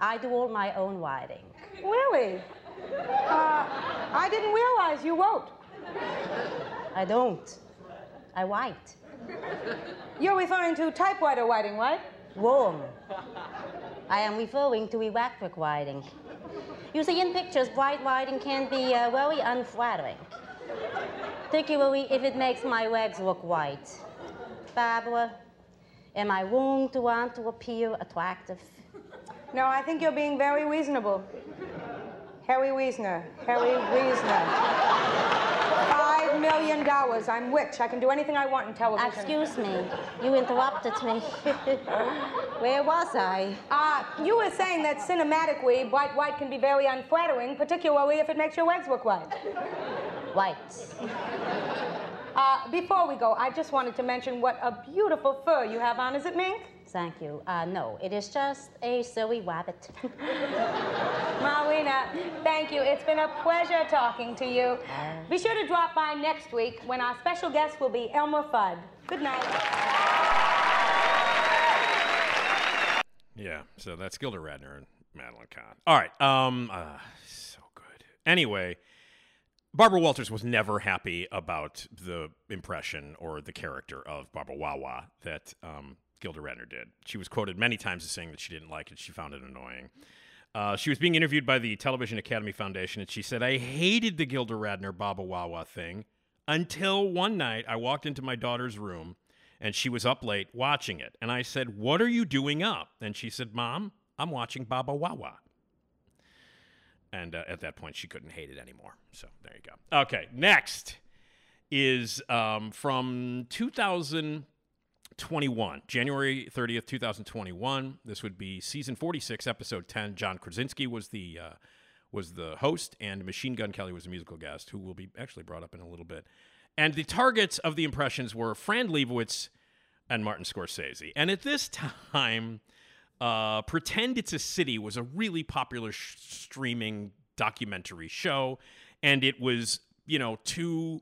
I do all my own lighting. Really? Uh, I didn't realize you wrote. I don't. I write. You're referring to typewriter writing, right? Wrong. I am referring to electric lighting. You see, in pictures, bright lighting can be uh, very unflattering, particularly if it makes my legs look white. Barbara, am I wrong to want to appear attractive? No, I think you're being very reasonable. Harry Wiesner. Harry Wiesner. Million dollars. I'm rich. I can do anything I want in television. Excuse me. You interrupted me. Where was I? Uh, you were saying that cinematically, white white can be very unflattering, particularly if it makes your legs look white. White. Uh, before we go, I just wanted to mention what a beautiful fur you have on. Is it mink? Thank you. Uh, no, it is just a silly rabbit. Marlena, thank you. It's been a pleasure talking to you. Be sure to drop by next week when our special guest will be Elmer Fudd. Good night. Yeah, so that's Gilda Radner and Madeline Kahn. All right, um, uh, so good. Anyway, Barbara Walters was never happy about the impression or the character of Barbara Wawa that um, Gilda Radner did. She was quoted many times as saying that she didn't like it, she found it annoying. Uh, she was being interviewed by the Television Academy Foundation, and she said, I hated the Gilda Radner Baba Wawa thing until one night I walked into my daughter's room and she was up late watching it. And I said, What are you doing up? And she said, Mom, I'm watching Baba Wawa. And uh, at that point, she couldn't hate it anymore. So there you go. Okay, next is um, from 2021, January 30th, 2021. This would be season 46, episode 10. John Krasinski was the uh, was the host, and Machine Gun Kelly was a musical guest, who will be actually brought up in a little bit. And the targets of the impressions were Fran Lebowitz and Martin Scorsese. And at this time, uh, Pretend It's a City was a really popular sh- streaming documentary show. And it was, you know, two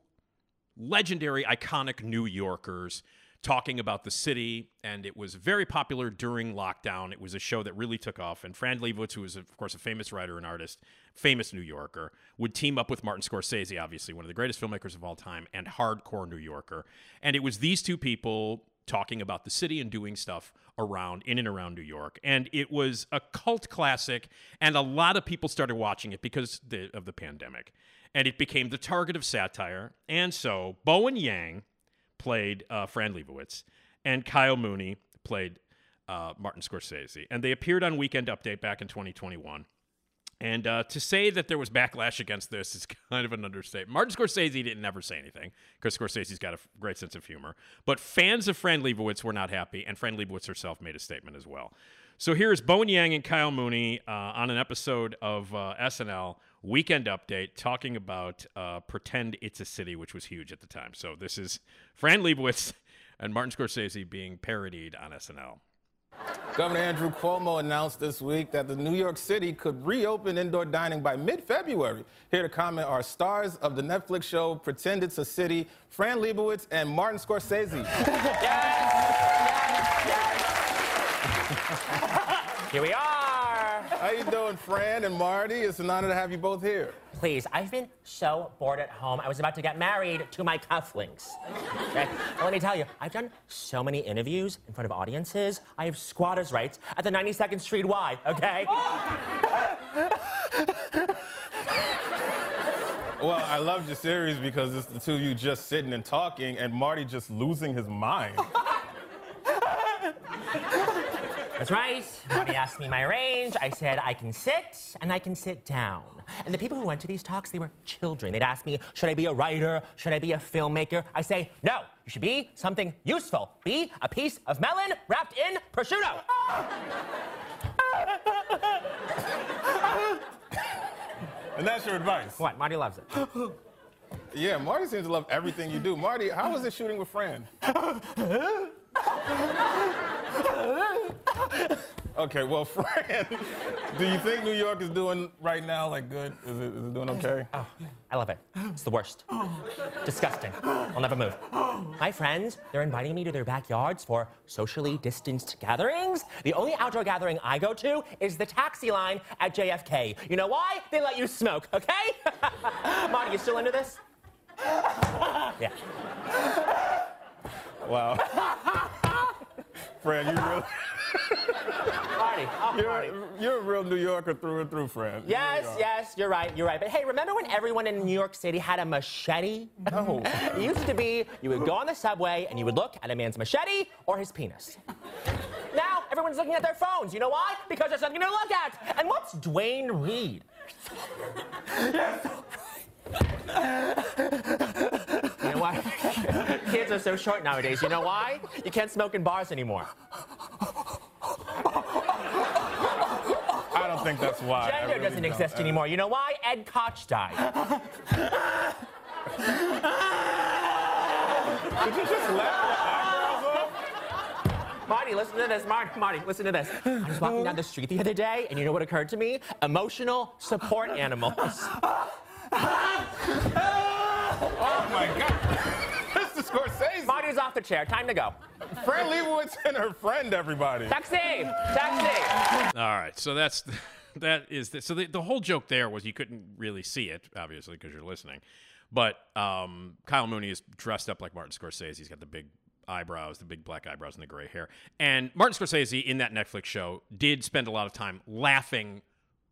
legendary, iconic New Yorkers talking about the city. And it was very popular during lockdown. It was a show that really took off. And Fran Lebowitz, who was, of course, a famous writer and artist, famous New Yorker, would team up with Martin Scorsese, obviously one of the greatest filmmakers of all time, and hardcore New Yorker. And it was these two people talking about the city and doing stuff around in and around New York. And it was a cult classic, and a lot of people started watching it because the, of the pandemic. And it became the target of satire. And so Bowen Yang played uh, Fran Lebowitz, and Kyle Mooney played uh, Martin Scorsese. And they appeared on Weekend Update back in 2021. And uh, to say that there was backlash against this is kind of an understatement. Martin Scorsese didn't never say anything because Scorsese's got a f- great sense of humor. But fans of Fran Lebowitz were not happy, and Fran Lebowitz herself made a statement as well. So here's Bowen Yang and Kyle Mooney uh, on an episode of uh, SNL Weekend Update talking about uh, Pretend It's a City, which was huge at the time. So this is Fran Lebowitz and Martin Scorsese being parodied on SNL. Governor Andrew Cuomo announced this week that the New York City could reopen indoor dining by mid-February. Here to comment are stars of the Netflix show Pretend It's a City, Fran Lebowitz and Martin Scorsese. Here we are. How you doing, Fran and Marty? It's an honor to have you both here. Please, I've been so bored at home. I was about to get married to my cufflinks. Okay? Let me tell you, I've done so many interviews in front of audiences. I have squatters' rights at the 92nd Street Y, okay? Well, I loved your series because it's the two of you just sitting and talking, and Marty just losing his mind. That's right. Marty asked me my range. I said I can sit and I can sit down. And the people who went to these talks, they were children. They'd ask me, should I be a writer? Should I be a filmmaker? I say, no, you should be something useful. Be a piece of melon wrapped in prosciutto. And that's your advice. What? Marty loves it. Yeah, Marty seems to love everything you do. Marty, how was it shooting with Fran? Okay, well, Fran, do you think New York is doing right now like good? Is it, is it doing okay? Oh, I love it. It's the worst. Disgusting. I'll never move. My friends, they're inviting me to their backyards for socially distanced gatherings. The only outdoor gathering I go to is the taxi line at JFK. You know why? They let you smoke, okay? Marty, you still into this? yeah. Wow. Fran. You really, Marty, oh, Marty. you're, you're a real New Yorker through and through, Fran. You Yes, really are. yes, you're right, you're right. But hey, remember when everyone in New York City had a machete? No. it used to be you would go on the subway and you would look at a man's machete or his penis. now everyone's looking at their phones. You know why? Because there's something to look at. And what's Duane Reade? Why? Kids are so short nowadays. You know why? You can't smoke in bars anymore. I don't think that's why. Gender really doesn't don't. exist anymore. You know why? Ed Koch died. Did you just laugh Marty, listen to this. Marty, Marty, listen to this. I was walking down the street the other day, and you know what occurred to me? Emotional support animals. Oh my God. Mr. Scorsese. Marty's off the chair. Time to go. Fran Lebowitz and her friend, everybody. Taxi! Taxi! All right, so that's that is the, so the, the whole joke there was you couldn't really see it obviously because you're listening, but um, Kyle Mooney is dressed up like Martin Scorsese. He's got the big eyebrows, the big black eyebrows, and the gray hair. And Martin Scorsese in that Netflix show did spend a lot of time laughing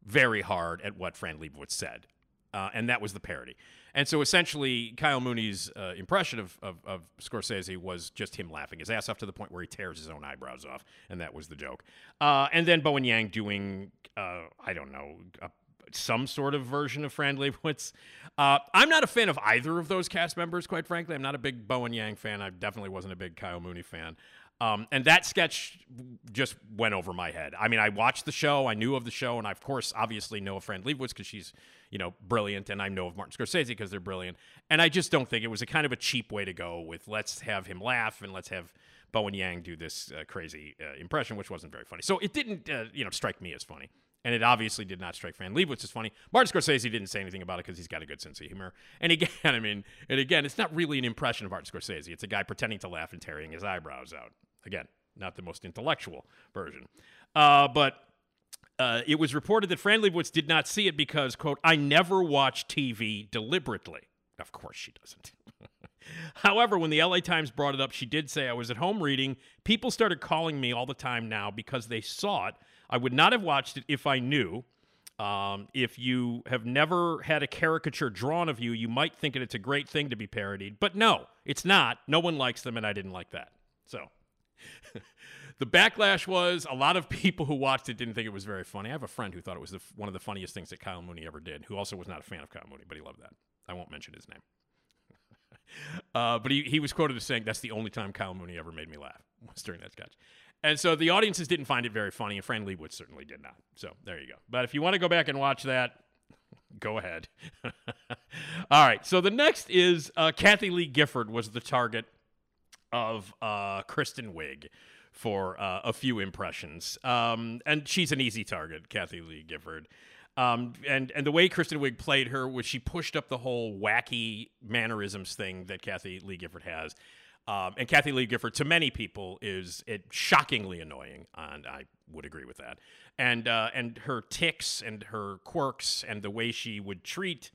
very hard at what Fran Lebowitz said, uh, and that was the parody. And so essentially, Kyle Mooney's uh, impression of, of, of Scorsese was just him laughing his ass off to the point where he tears his own eyebrows off, and that was the joke. Uh, and then Bowen Yang doing, uh, I don't know, a, some sort of version of Fran Lebowitz. Uh, I'm not a fan of either of those cast members, quite frankly. I'm not a big Bowen Yang fan. I definitely wasn't a big Kyle Mooney fan. Um, and that sketch just went over my head. I mean, I watched the show, I knew of the show, and I, of course, obviously know of Fran Lebowitz because she's, you know, brilliant, and I know of Martin Scorsese because they're brilliant. And I just don't think it was a kind of a cheap way to go with let's have him laugh and let's have Bowen Yang do this uh, crazy uh, impression, which wasn't very funny. So it didn't, uh, you know, strike me as funny. And it obviously did not strike Fran Lebowitz is funny. Martin Scorsese didn't say anything about it because he's got a good sense of humor. And again, I mean, and again, it's not really an impression of Martin Scorsese. It's a guy pretending to laugh and tearing his eyebrows out. Again, not the most intellectual version. Uh, but uh, it was reported that Fran Lebowitz did not see it because, quote, I never watch TV deliberately. Of course she doesn't. However, when the LA Times brought it up, she did say, I was at home reading. People started calling me all the time now because they saw it. I would not have watched it if I knew. Um, if you have never had a caricature drawn of you, you might think that it's a great thing to be parodied. But no, it's not. No one likes them, and I didn't like that. So the backlash was a lot of people who watched it didn't think it was very funny. I have a friend who thought it was the, one of the funniest things that Kyle Mooney ever did, who also was not a fan of Kyle Mooney, but he loved that. I won't mention his name. Uh, but he, he was quoted as saying, That's the only time Kyle Mooney ever made me laugh, was during that sketch. And so the audiences didn't find it very funny, and Fran Lebowitz certainly did not. So there you go. But if you want to go back and watch that, go ahead. All right. So the next is uh, Kathy Lee Gifford was the target of uh, Kristen Wiig for uh, a few impressions. Um, and she's an easy target, Kathy Lee Gifford. Um, and and the way Kristen Wiig played her was she pushed up the whole wacky mannerisms thing that Kathy Lee Gifford has. Um, and Kathy Lee Gifford, to many people, is it shockingly annoying, and I would agree with that. And uh, and her ticks and her quirks and the way she would treat,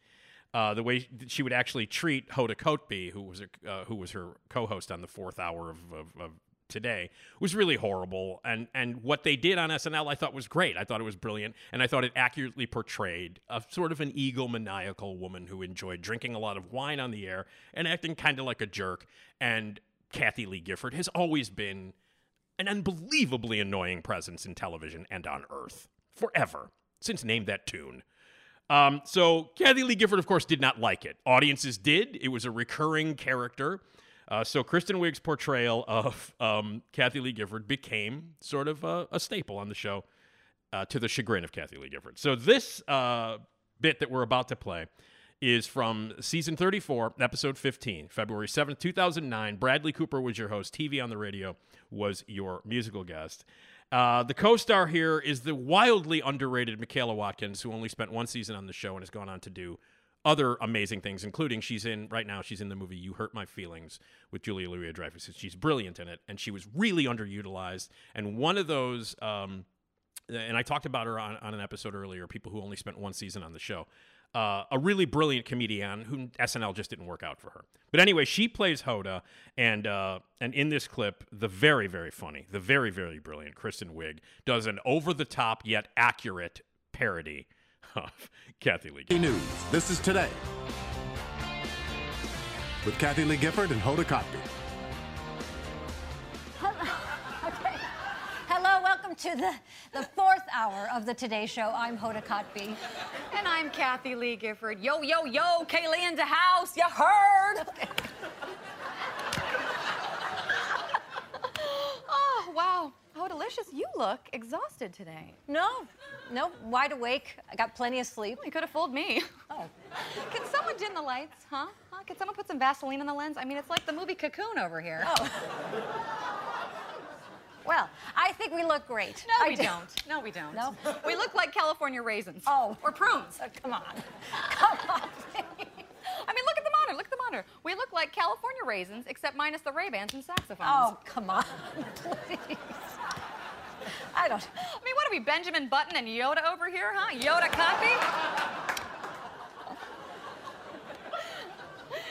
uh, the way she would actually treat Hoda Kotb, who was her, uh, who was her co-host on the fourth hour of, of, of today was really horrible and and what they did on SNL I thought was great. I thought it was brilliant and I thought it accurately portrayed a sort of an egomaniacal woman who enjoyed drinking a lot of wine on the air and acting kind of like a jerk and Kathy Lee Gifford has always been an unbelievably annoying presence in television and on earth forever since Name That Tune. Um, so Kathy Lee Gifford, of course, did not like it. Audiences did. It was a recurring character. Uh, so Kristen Wiig's portrayal of um, Kathy Lee Gifford became sort of a, a staple on the show, uh, to the chagrin of Kathy Lee Gifford. So this uh, bit that we're about to play is from season 34, episode 15, February 7th, 2009. Bradley Cooper was your host. TV on the radio was your musical guest. Uh, the co-star here is the wildly underrated Michaela Watkins, who only spent one season on the show and has gone on to do other amazing things, including she's in right now. She's in the movie "You Hurt My Feelings" with Julia Louis-Dreyfus. She's brilliant in it, and she was really underutilized. And one of those, um, and I talked about her on, on an episode earlier. People who only spent one season on the show. uh, a really brilliant comedian who SNL just didn't work out for her. But anyway, she plays Hoda, and uh, and in this clip, the very very funny, the very very brilliant Kristen Wiig does an over the top yet accurate parody of Kathy Lee. Gifford. News. This is today with Kathy Lee Gifford and Hoda Kotb. Okay. Hello, welcome to the, the fourth hour of the Today Show. I'm Hoda Kotb. And I'm Kathy Lee Gifford. Yo, yo, yo, Kaylee in the house. You heard? oh, wow. How delicious. You look exhausted today. No, no, wide awake. I got plenty of sleep. You could have fooled me. Oh. Can someone dim the lights, huh? huh? Can someone put some Vaseline on the lens? I mean, it's like the movie Cocoon over here. Oh. Well, I think we look great. No, I we do. not No, we don't. No? We look like California raisins. Oh. Or prunes. Oh, come on. Come on. I mean, look at the monitor. Look at the monitor. We look like California raisins, except minus the Ray-Bans and saxophones. Oh, come on. Please. I don't. I mean, what are we, Benjamin Button and Yoda over here, huh? Yoda copy?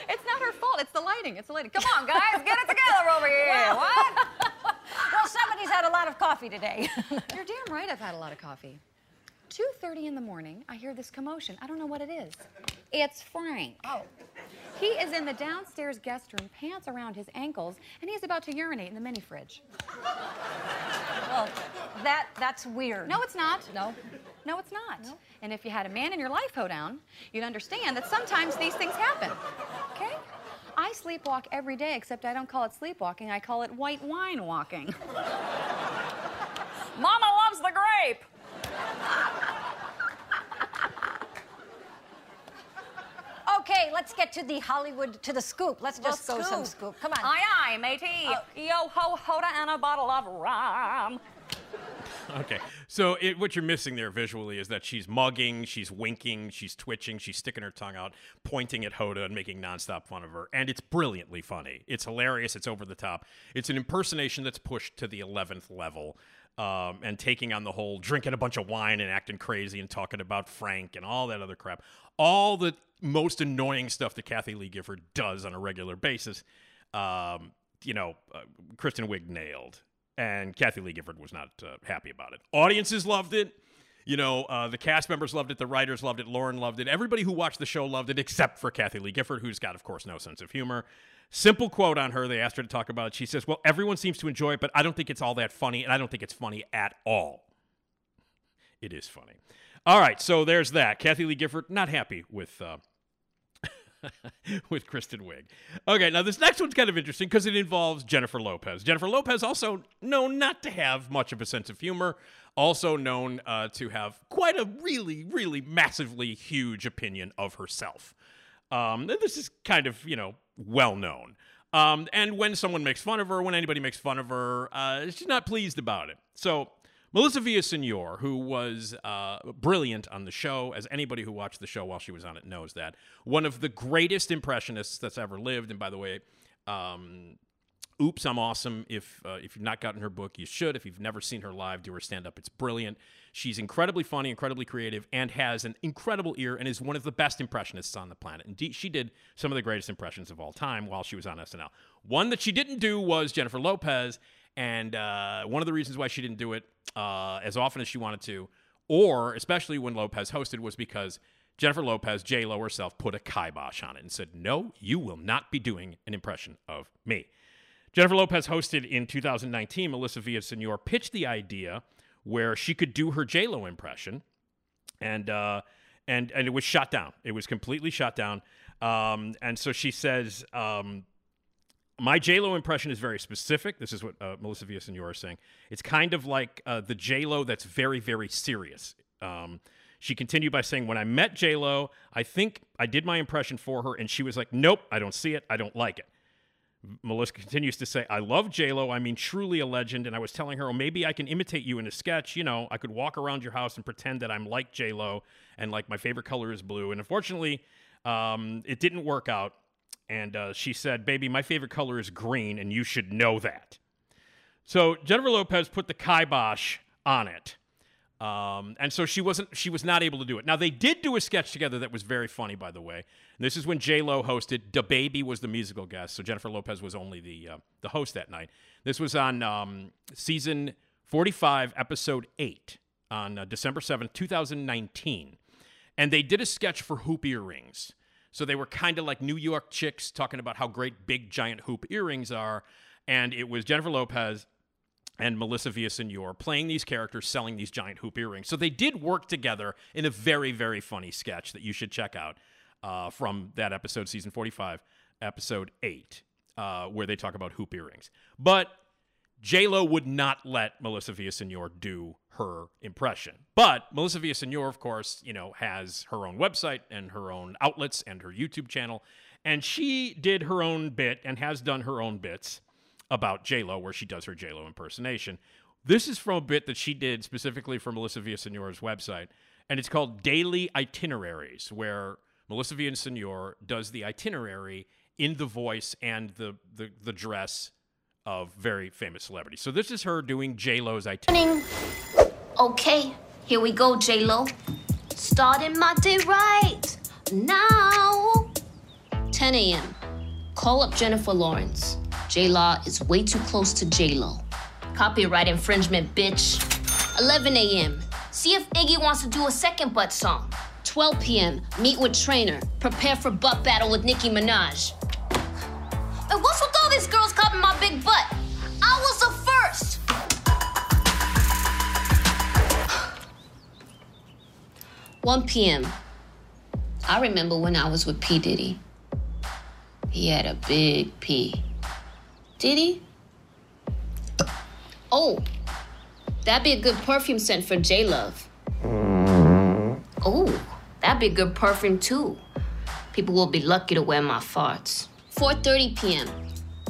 it's not her fault. It's the lighting. It's the lighting. Come on, guys, get it together over here. Well- what? Well, somebody's had a lot of coffee today. You're damn right. I've had a lot of coffee. 2:30 in the morning, I hear this commotion. I don't know what it is. It's Frank. Oh. He is in the downstairs guest room, pants around his ankles, and he's about to urinate in the mini fridge. well, that that's weird. No, it's not. No. No, it's not. And if you had a man in your life hoedown, you'd understand that sometimes these things happen. Okay? I sleepwalk every day, except I don't call it sleepwalking. I call it white wine walking. Mama loves the grape. Okay, let's get to the Hollywood, to the scoop. Let's just The go some scoop. scoop. Come on. Aye, aye, matey. Oh. Yo ho hoda and a bottle of rum. Okay, so it, what you're missing there visually is that she's mugging, she's winking, she's twitching, she's sticking her tongue out, pointing at Hoda and making nonstop fun of her, and it's brilliantly funny. It's hilarious. It's over the top. It's an impersonation that's pushed to the eleventh level, um, and taking on the whole drinking a bunch of wine and acting crazy and talking about Frank and all that other crap. All the most annoying stuff that Kathy Lee Gifford does on a regular basis. Um, you know, uh, Kristen Wiig nailed and Kathy Lee Gifford was not uh, happy about it. Audiences loved it. You know, uh, the cast members loved it, the writers loved it, Lauren loved it. Everybody who watched the show loved it, except for Kathy Lee Gifford, who's got, of course, no sense of humor. Simple quote on her. They asked her to talk about it. She says, "Well, everyone seems to enjoy it, but I don't think it's all that funny, and I don't think it's funny at all." It is funny. All right, so there's that. Kathy Lee Gifford not happy with uh, with Kristen Wiig. Okay, now this next one's kind of interesting because it involves Jennifer Lopez. Jennifer Lopez, also known not to have much of a sense of humor, also known uh, to have quite a really, really massively huge opinion of herself. Um, this is kind of, you know, well known. Um, and when someone makes fun of her, when anybody makes fun of her, uh, she's not pleased about it. So Melissa Villasenor, who was uh, brilliant on the show, as anybody who watched the show while she was on it knows that, one of the greatest impressionists that's ever lived. And by the way, um, Oops, I'm awesome. If uh, if you've not gotten her book, you should. If you've never seen her live, do her stand up. It's brilliant. She's incredibly funny, incredibly creative, and has an incredible ear and is one of the best impressionists on the planet. Indeed, she did some of the greatest impressions of all time while she was on SNL. One that she didn't do was Jennifer Lopez, and uh, one of the reasons why she didn't do it uh, as often as she wanted to, or especially when Lopez hosted, was because Jennifer Lopez, J Lo herself, put a kibosh on it and said, "No, you will not be doing an impression of me." Jennifer Lopez hosted in 2019. Melissa Villasenor pitched the idea where she could do her J Lo impression, and uh, and and it was shot down. It was completely shot down. Um, and so she says, um, "My J Lo impression is very specific. This is what uh, Melissa Villasenor is saying. It's kind of like uh, the J Lo that's very very serious." Um, she continued by saying, "When I met J Lo, I think I did my impression for her, and she was like, "Nope, I don't see it. I don't like it." Melissa continues to say, I love JLo. I mean, truly a legend. And I was telling her, oh, maybe I can imitate you in a sketch. You know, I could walk around your house and pretend that I'm like JLo and like my favorite color is blue. And unfortunately, um, it didn't work out. And uh, she said, Baby, my favorite color is green, and you should know that. So Jennifer Lopez put the kibosh on it. Um, and so she wasn't she was not able to do it. Now they did do a sketch together that was very funny, by the way. And this is when J Lo hosted. Da Baby was the musical guest, so Jennifer Lopez was only the uh, the host that night. This was on um, season forty five, episode eight, on uh, December seventh, two thousand nineteen, and they did a sketch for hoop earrings. So they were kind of like New York chicks talking about how great big giant hoop earrings are, and it was Jennifer Lopez and Melissa Villasenor playing these characters selling these giant hoop earrings. So they did work together in a very, very funny sketch that you should check out uh, from that episode, season 45, episode 8, uh, where they talk about hoop earrings. But J-Lo would not let Melissa Villasenor do her impression. But Melissa Villasenor, of course, you know, has her own website and her own outlets and her YouTube channel. And she did her own bit and has done her own bits about J-Lo, where she does her J-Lo impersonation. This is from a bit that she did specifically for Melissa Villasenor's website, and it's called Daily Itineraries, where Melissa Villasenor does the itinerary in the voice and the, the, the dress of very famous celebrities. So this is her doing J-Lo's itinerary. Okay, here we go, J Lo. Starting my day right now. 10 a.m. Call up Jennifer Lawrence. J Law is way too close to J Lo. Copyright infringement, bitch. 11 a.m. See if Iggy wants to do a second butt song. 12 p.m. Meet with trainer. Prepare for butt battle with Nicki Minaj. And what's with all these girls copying my big butt? I was the first. 1 p.m. I remember when I was with P. Diddy. He had a big P. Did he? Oh, that'd be a good perfume scent for J Love. Oh, that'd be a good perfume too. People will be lucky to wear my farts. 4:30 p.m.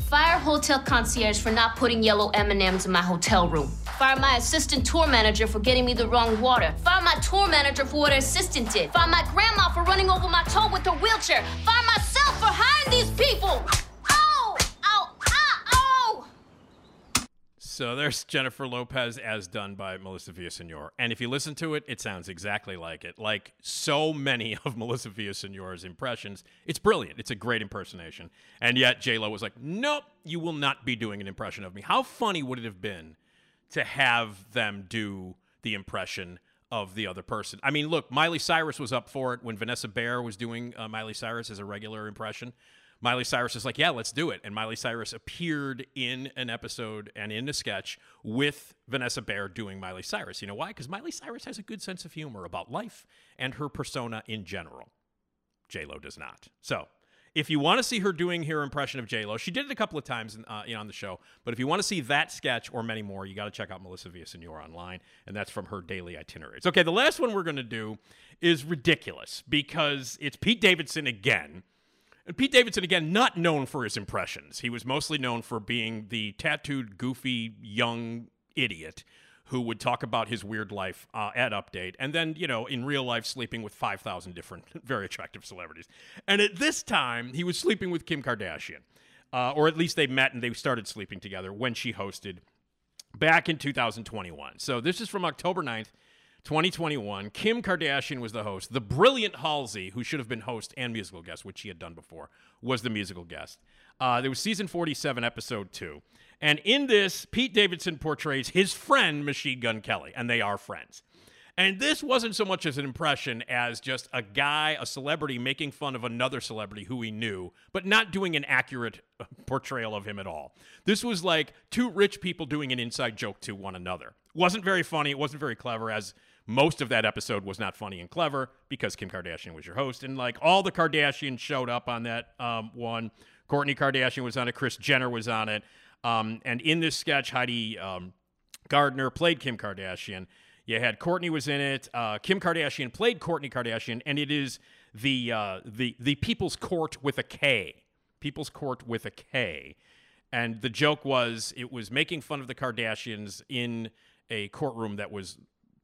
Fire hotel concierge for not putting yellow M&Ms in my hotel room. Fire my assistant tour manager for getting me the wrong water. Fire my tour manager for what her assistant did. Fire my grandma for running over my toe with her wheelchair. Fire myself for hiring these people. So there's Jennifer Lopez as done by Melissa Villasenor. And if you listen to it, it sounds exactly like it. Like so many of Melissa Villasenor's impressions. It's brilliant. It's a great impersonation. And yet J-Lo was like, nope, you will not be doing an impression of me. How funny would it have been to have them do the impression of the other person? I mean, look, Miley Cyrus was up for it when Vanessa Bayer was doing uh, Miley Cyrus as a regular impression. Miley Cyrus is like, yeah, let's do it. And Miley Cyrus appeared in an episode and in a sketch with Vanessa Bayer doing Miley Cyrus. You know why? Because Miley Cyrus has a good sense of humor about life and her persona in general. J Lo does not. So, if you want to see her doing her impression of J Lo, she did it a couple of times in, uh, on the show. But if you want to see that sketch or many more, you got to check out Melissa Villasenor online, and that's from her daily itineraries. Okay, the last one we're going to do is ridiculous because it's Pete Davidson again. And Pete Davidson, again, not known for his impressions. He was mostly known for being the tattooed, goofy, young idiot who would talk about his weird life uh, at Update, and then, you know, in real life, sleeping with 5,000 different, very attractive celebrities. And at this time, he was sleeping with Kim Kardashian, uh, or at least they met and they started sleeping together when she hosted back in 2021. So this is from October 9th. 2021, Kim Kardashian was the host. The brilliant Halsey, who should have been host and musical guest, which she had done before, was the musical guest. Uh, there was season 47, episode 2. And in this, Pete Davidson portrays his friend, Machine Gun Kelly, and they are friends. And this wasn't so much as an impression as just a guy, a celebrity, making fun of another celebrity who he knew, but not doing an accurate uh, portrayal of him at all. This was like two rich people doing an inside joke to one another. Wasn't very funny. It wasn't very clever, as most of that episode was not funny and clever because Kim Kardashian was your host. And like all the Kardashians showed up on that um, one. Kourtney Kardashian was on it. Kris Jenner was on it. Um, and in this sketch, Heidi um, Gardner played Kim Kardashian. You had Kourtney was in it. Uh, Kim Kardashian played Kourtney Kardashian, and it is the uh, the the People's Court with a K. People's Court with a K. And the joke was it was making fun of the Kardashians in a courtroom that was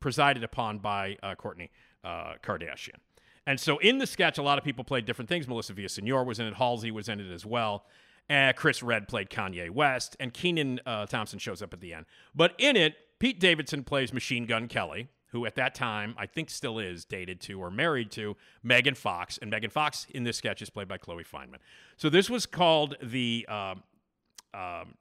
presided upon by uh, Kourtney uh, Kardashian. And so in the sketch, a lot of people played different things. Melissa Villasenor was in it. Halsey was in it as well. Uh, Chris Redd played Kanye West, and Kenan uh, Thompson shows up at the end. But in it, Pete Davidson plays Machine Gun Kelly, who at that time I think still is dated to or married to Megan Fox, and Megan Fox in this sketch is played by Chloe Fineman. So this was called the um, um,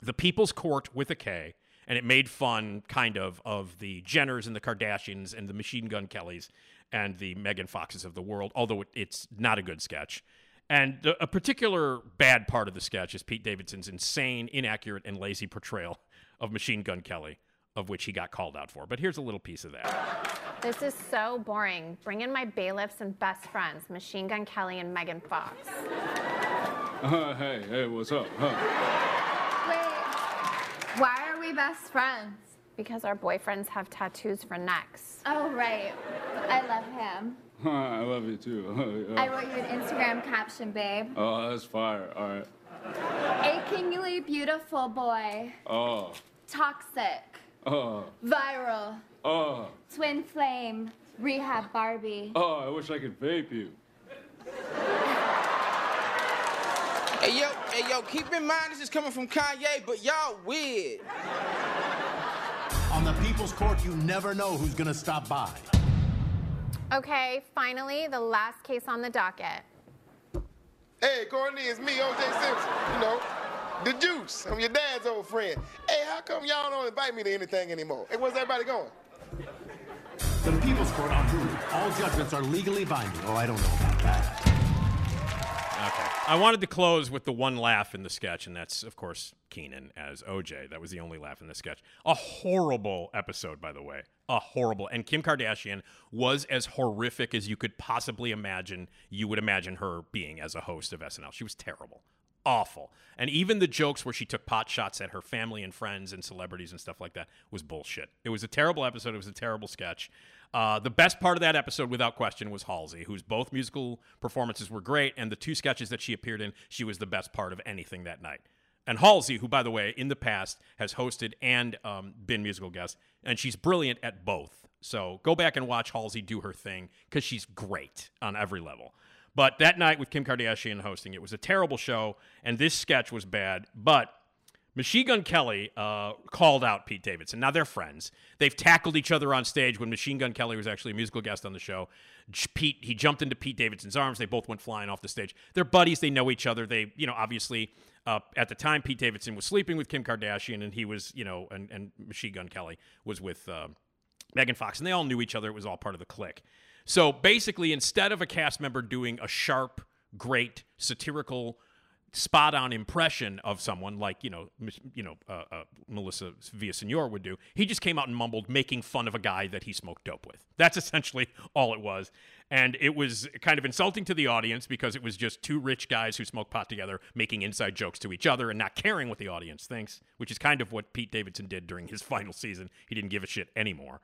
the People's Court with a K, and it made fun kind of of the Jenners and the Kardashians and the Machine Gun Kellys and the Megan Foxes of the world. Although it, it's not a good sketch. And a particular bad part of the sketch is Pete Davidson's insane, inaccurate, and lazy portrayal of Machine Gun Kelly, of which he got called out for. But here's a little piece of that. This is so boring. Bring in my bailiffs and best friends, Machine Gun Kelly and Megan Fox. Uh, hey, hey, what's up? Huh? Wait, why are we best friends? Because our boyfriends have tattoos for necks. Oh, right. I love him. I love you too. Oh, yeah. I wrote you an Instagram caption, babe. Oh, that's fire. All right. Achingly beautiful boy. Oh, Toxic. oh, Viral. oh, Twin flame. Rehab Barbie. oh, I wish I could vape you. Hey yo, hey yo, keep in mind this is coming from Kanye, but y'all weird. On the People's Court, you never know who's gonna stop by. Okay, finally, the last case on the docket. Hey, Kourtney, it's me, O.J. Simpson. You know, the juice. I'm your dad's old friend. Hey, how come y'all don't invite me to anything anymore? Hey, where's everybody going? The People's Court on Hulu. All judgments are legally binding. Oh, I don't know about that. I wanted to close with the one laugh in the sketch, and that's, of course, Kenan as OJ. That was the only laugh in the sketch. A horrible episode, by the way. A horrible. And Kim Kardashian was as horrific as you could possibly imagine you would imagine her being as a host of SNL. She was terrible. Awful. And even the jokes where she took pot shots at her family and friends and celebrities and stuff like that was bullshit. It was a terrible episode. It was a terrible sketch. Uh, the best part of that episode, without question, was Halsey, whose both musical performances were great, and the two sketches that she appeared in, she was the best part of anything that night. And Halsey, who, by the way, in the past has hosted and um, been musical guest, and she's brilliant at both. So go back and watch Halsey do her thing because she's great on every level. But that night with Kim Kardashian hosting, it was a terrible show, and this sketch was bad. But Machine Gun Kelly uh, called out Pete Davidson. Now they're friends. They've tackled each other on stage when Machine Gun Kelly was actually a musical guest on the show. Pete he jumped into Pete Davidson's arms. They both went flying off the stage. They're buddies. They know each other. They you know obviously uh, at the time Pete Davidson was sleeping with Kim Kardashian, and he was you know and, and Machine Gun Kelly was with uh, Megan Fox, and they all knew each other. It was all part of the clique. So basically, instead of a cast member doing a sharp, great, satirical spot on impression of someone like you know you know uh, uh, Melissa Villasenor would do. He just came out and mumbled, making fun of a guy that he smoked dope with. That's essentially all it was, and it was kind of insulting to the audience because it was just two rich guys who smoke pot together making inside jokes to each other and not caring what the audience thinks, which is kind of what Pete Davidson did during his final season. He didn't give a shit anymore.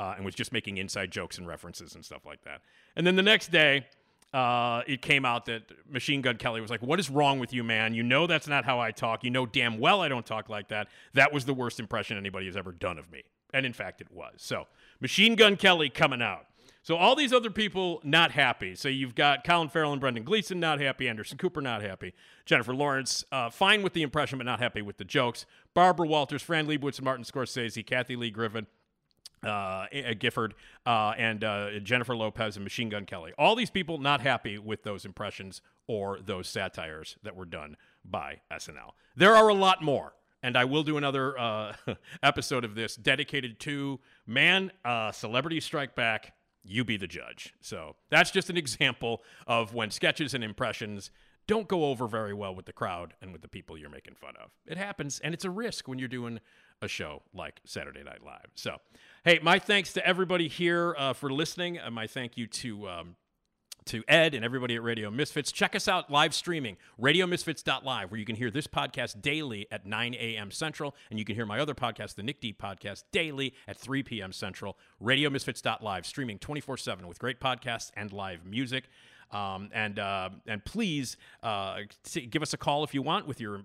Uh, and was just making inside jokes and references and stuff like that. And then the next day, uh, it came out that Machine Gun Kelly was like, What is wrong with you, man? You know that's not how I talk. You know damn well I don't talk like that. That was the worst impression anybody has ever done of me. And in fact, it was. So, Machine Gun Kelly coming out. So, all these other people not happy. So, you've got Colin Farrell and Brendan Gleeson not happy, Anderson Cooper not happy, Jennifer Lawrence uh, fine with the impression but not happy with the jokes, Barbara Walters, Fran Lebowitz, Martin Scorsese, Kathy Lee Griffin, uh, Gifford uh, and uh, Jennifer Lopez and Machine Gun Kelly. All these people not happy with those impressions or those satires that were done by SNL. There are a lot more. And I will do another uh, episode of this dedicated to man, uh, celebrity strike back. You be the judge. So that's just an example of when sketches and impressions don't go over very well with the crowd and with the people you're making fun of. It happens, and it's a risk when you're doing a show like Saturday Night Live. So, hey, my thanks to everybody here uh, for listening. And my thank you to. Um, to Ed and everybody at Radio Misfits. Check us out live streaming, radiomisfits.live, where you can hear this podcast daily at 9 a.m. Central. And you can hear my other podcast, the Nick D podcast, daily at 3 p.m. Central. Radiomisfits.live, streaming 24 7 with great podcasts and live music. Um, and uh, and please uh, give us a call if you want with your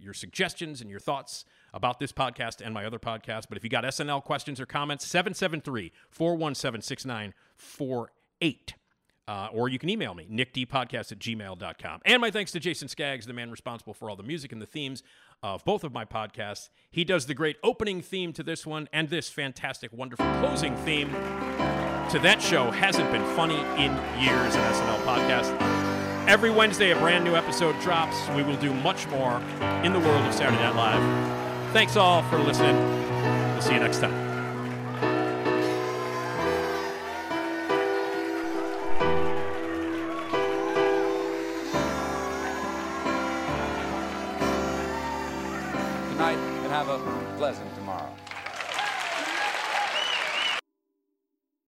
your suggestions and your thoughts about this podcast and my other podcast. But if you got SNL questions or comments, 773 417 6948. Uh, or you can email me, nickdpodcast at gmail.com. And my thanks to Jason Skaggs, the man responsible for all the music and the themes of both of my podcasts. He does the great opening theme to this one and this fantastic, wonderful closing theme to that show. Hasn't been funny in years, an SNL podcast. Every Wednesday, a brand new episode drops. We will do much more in the world of Saturday Night Live. Thanks all for listening. We'll see you next time. Good night and have a pleasant.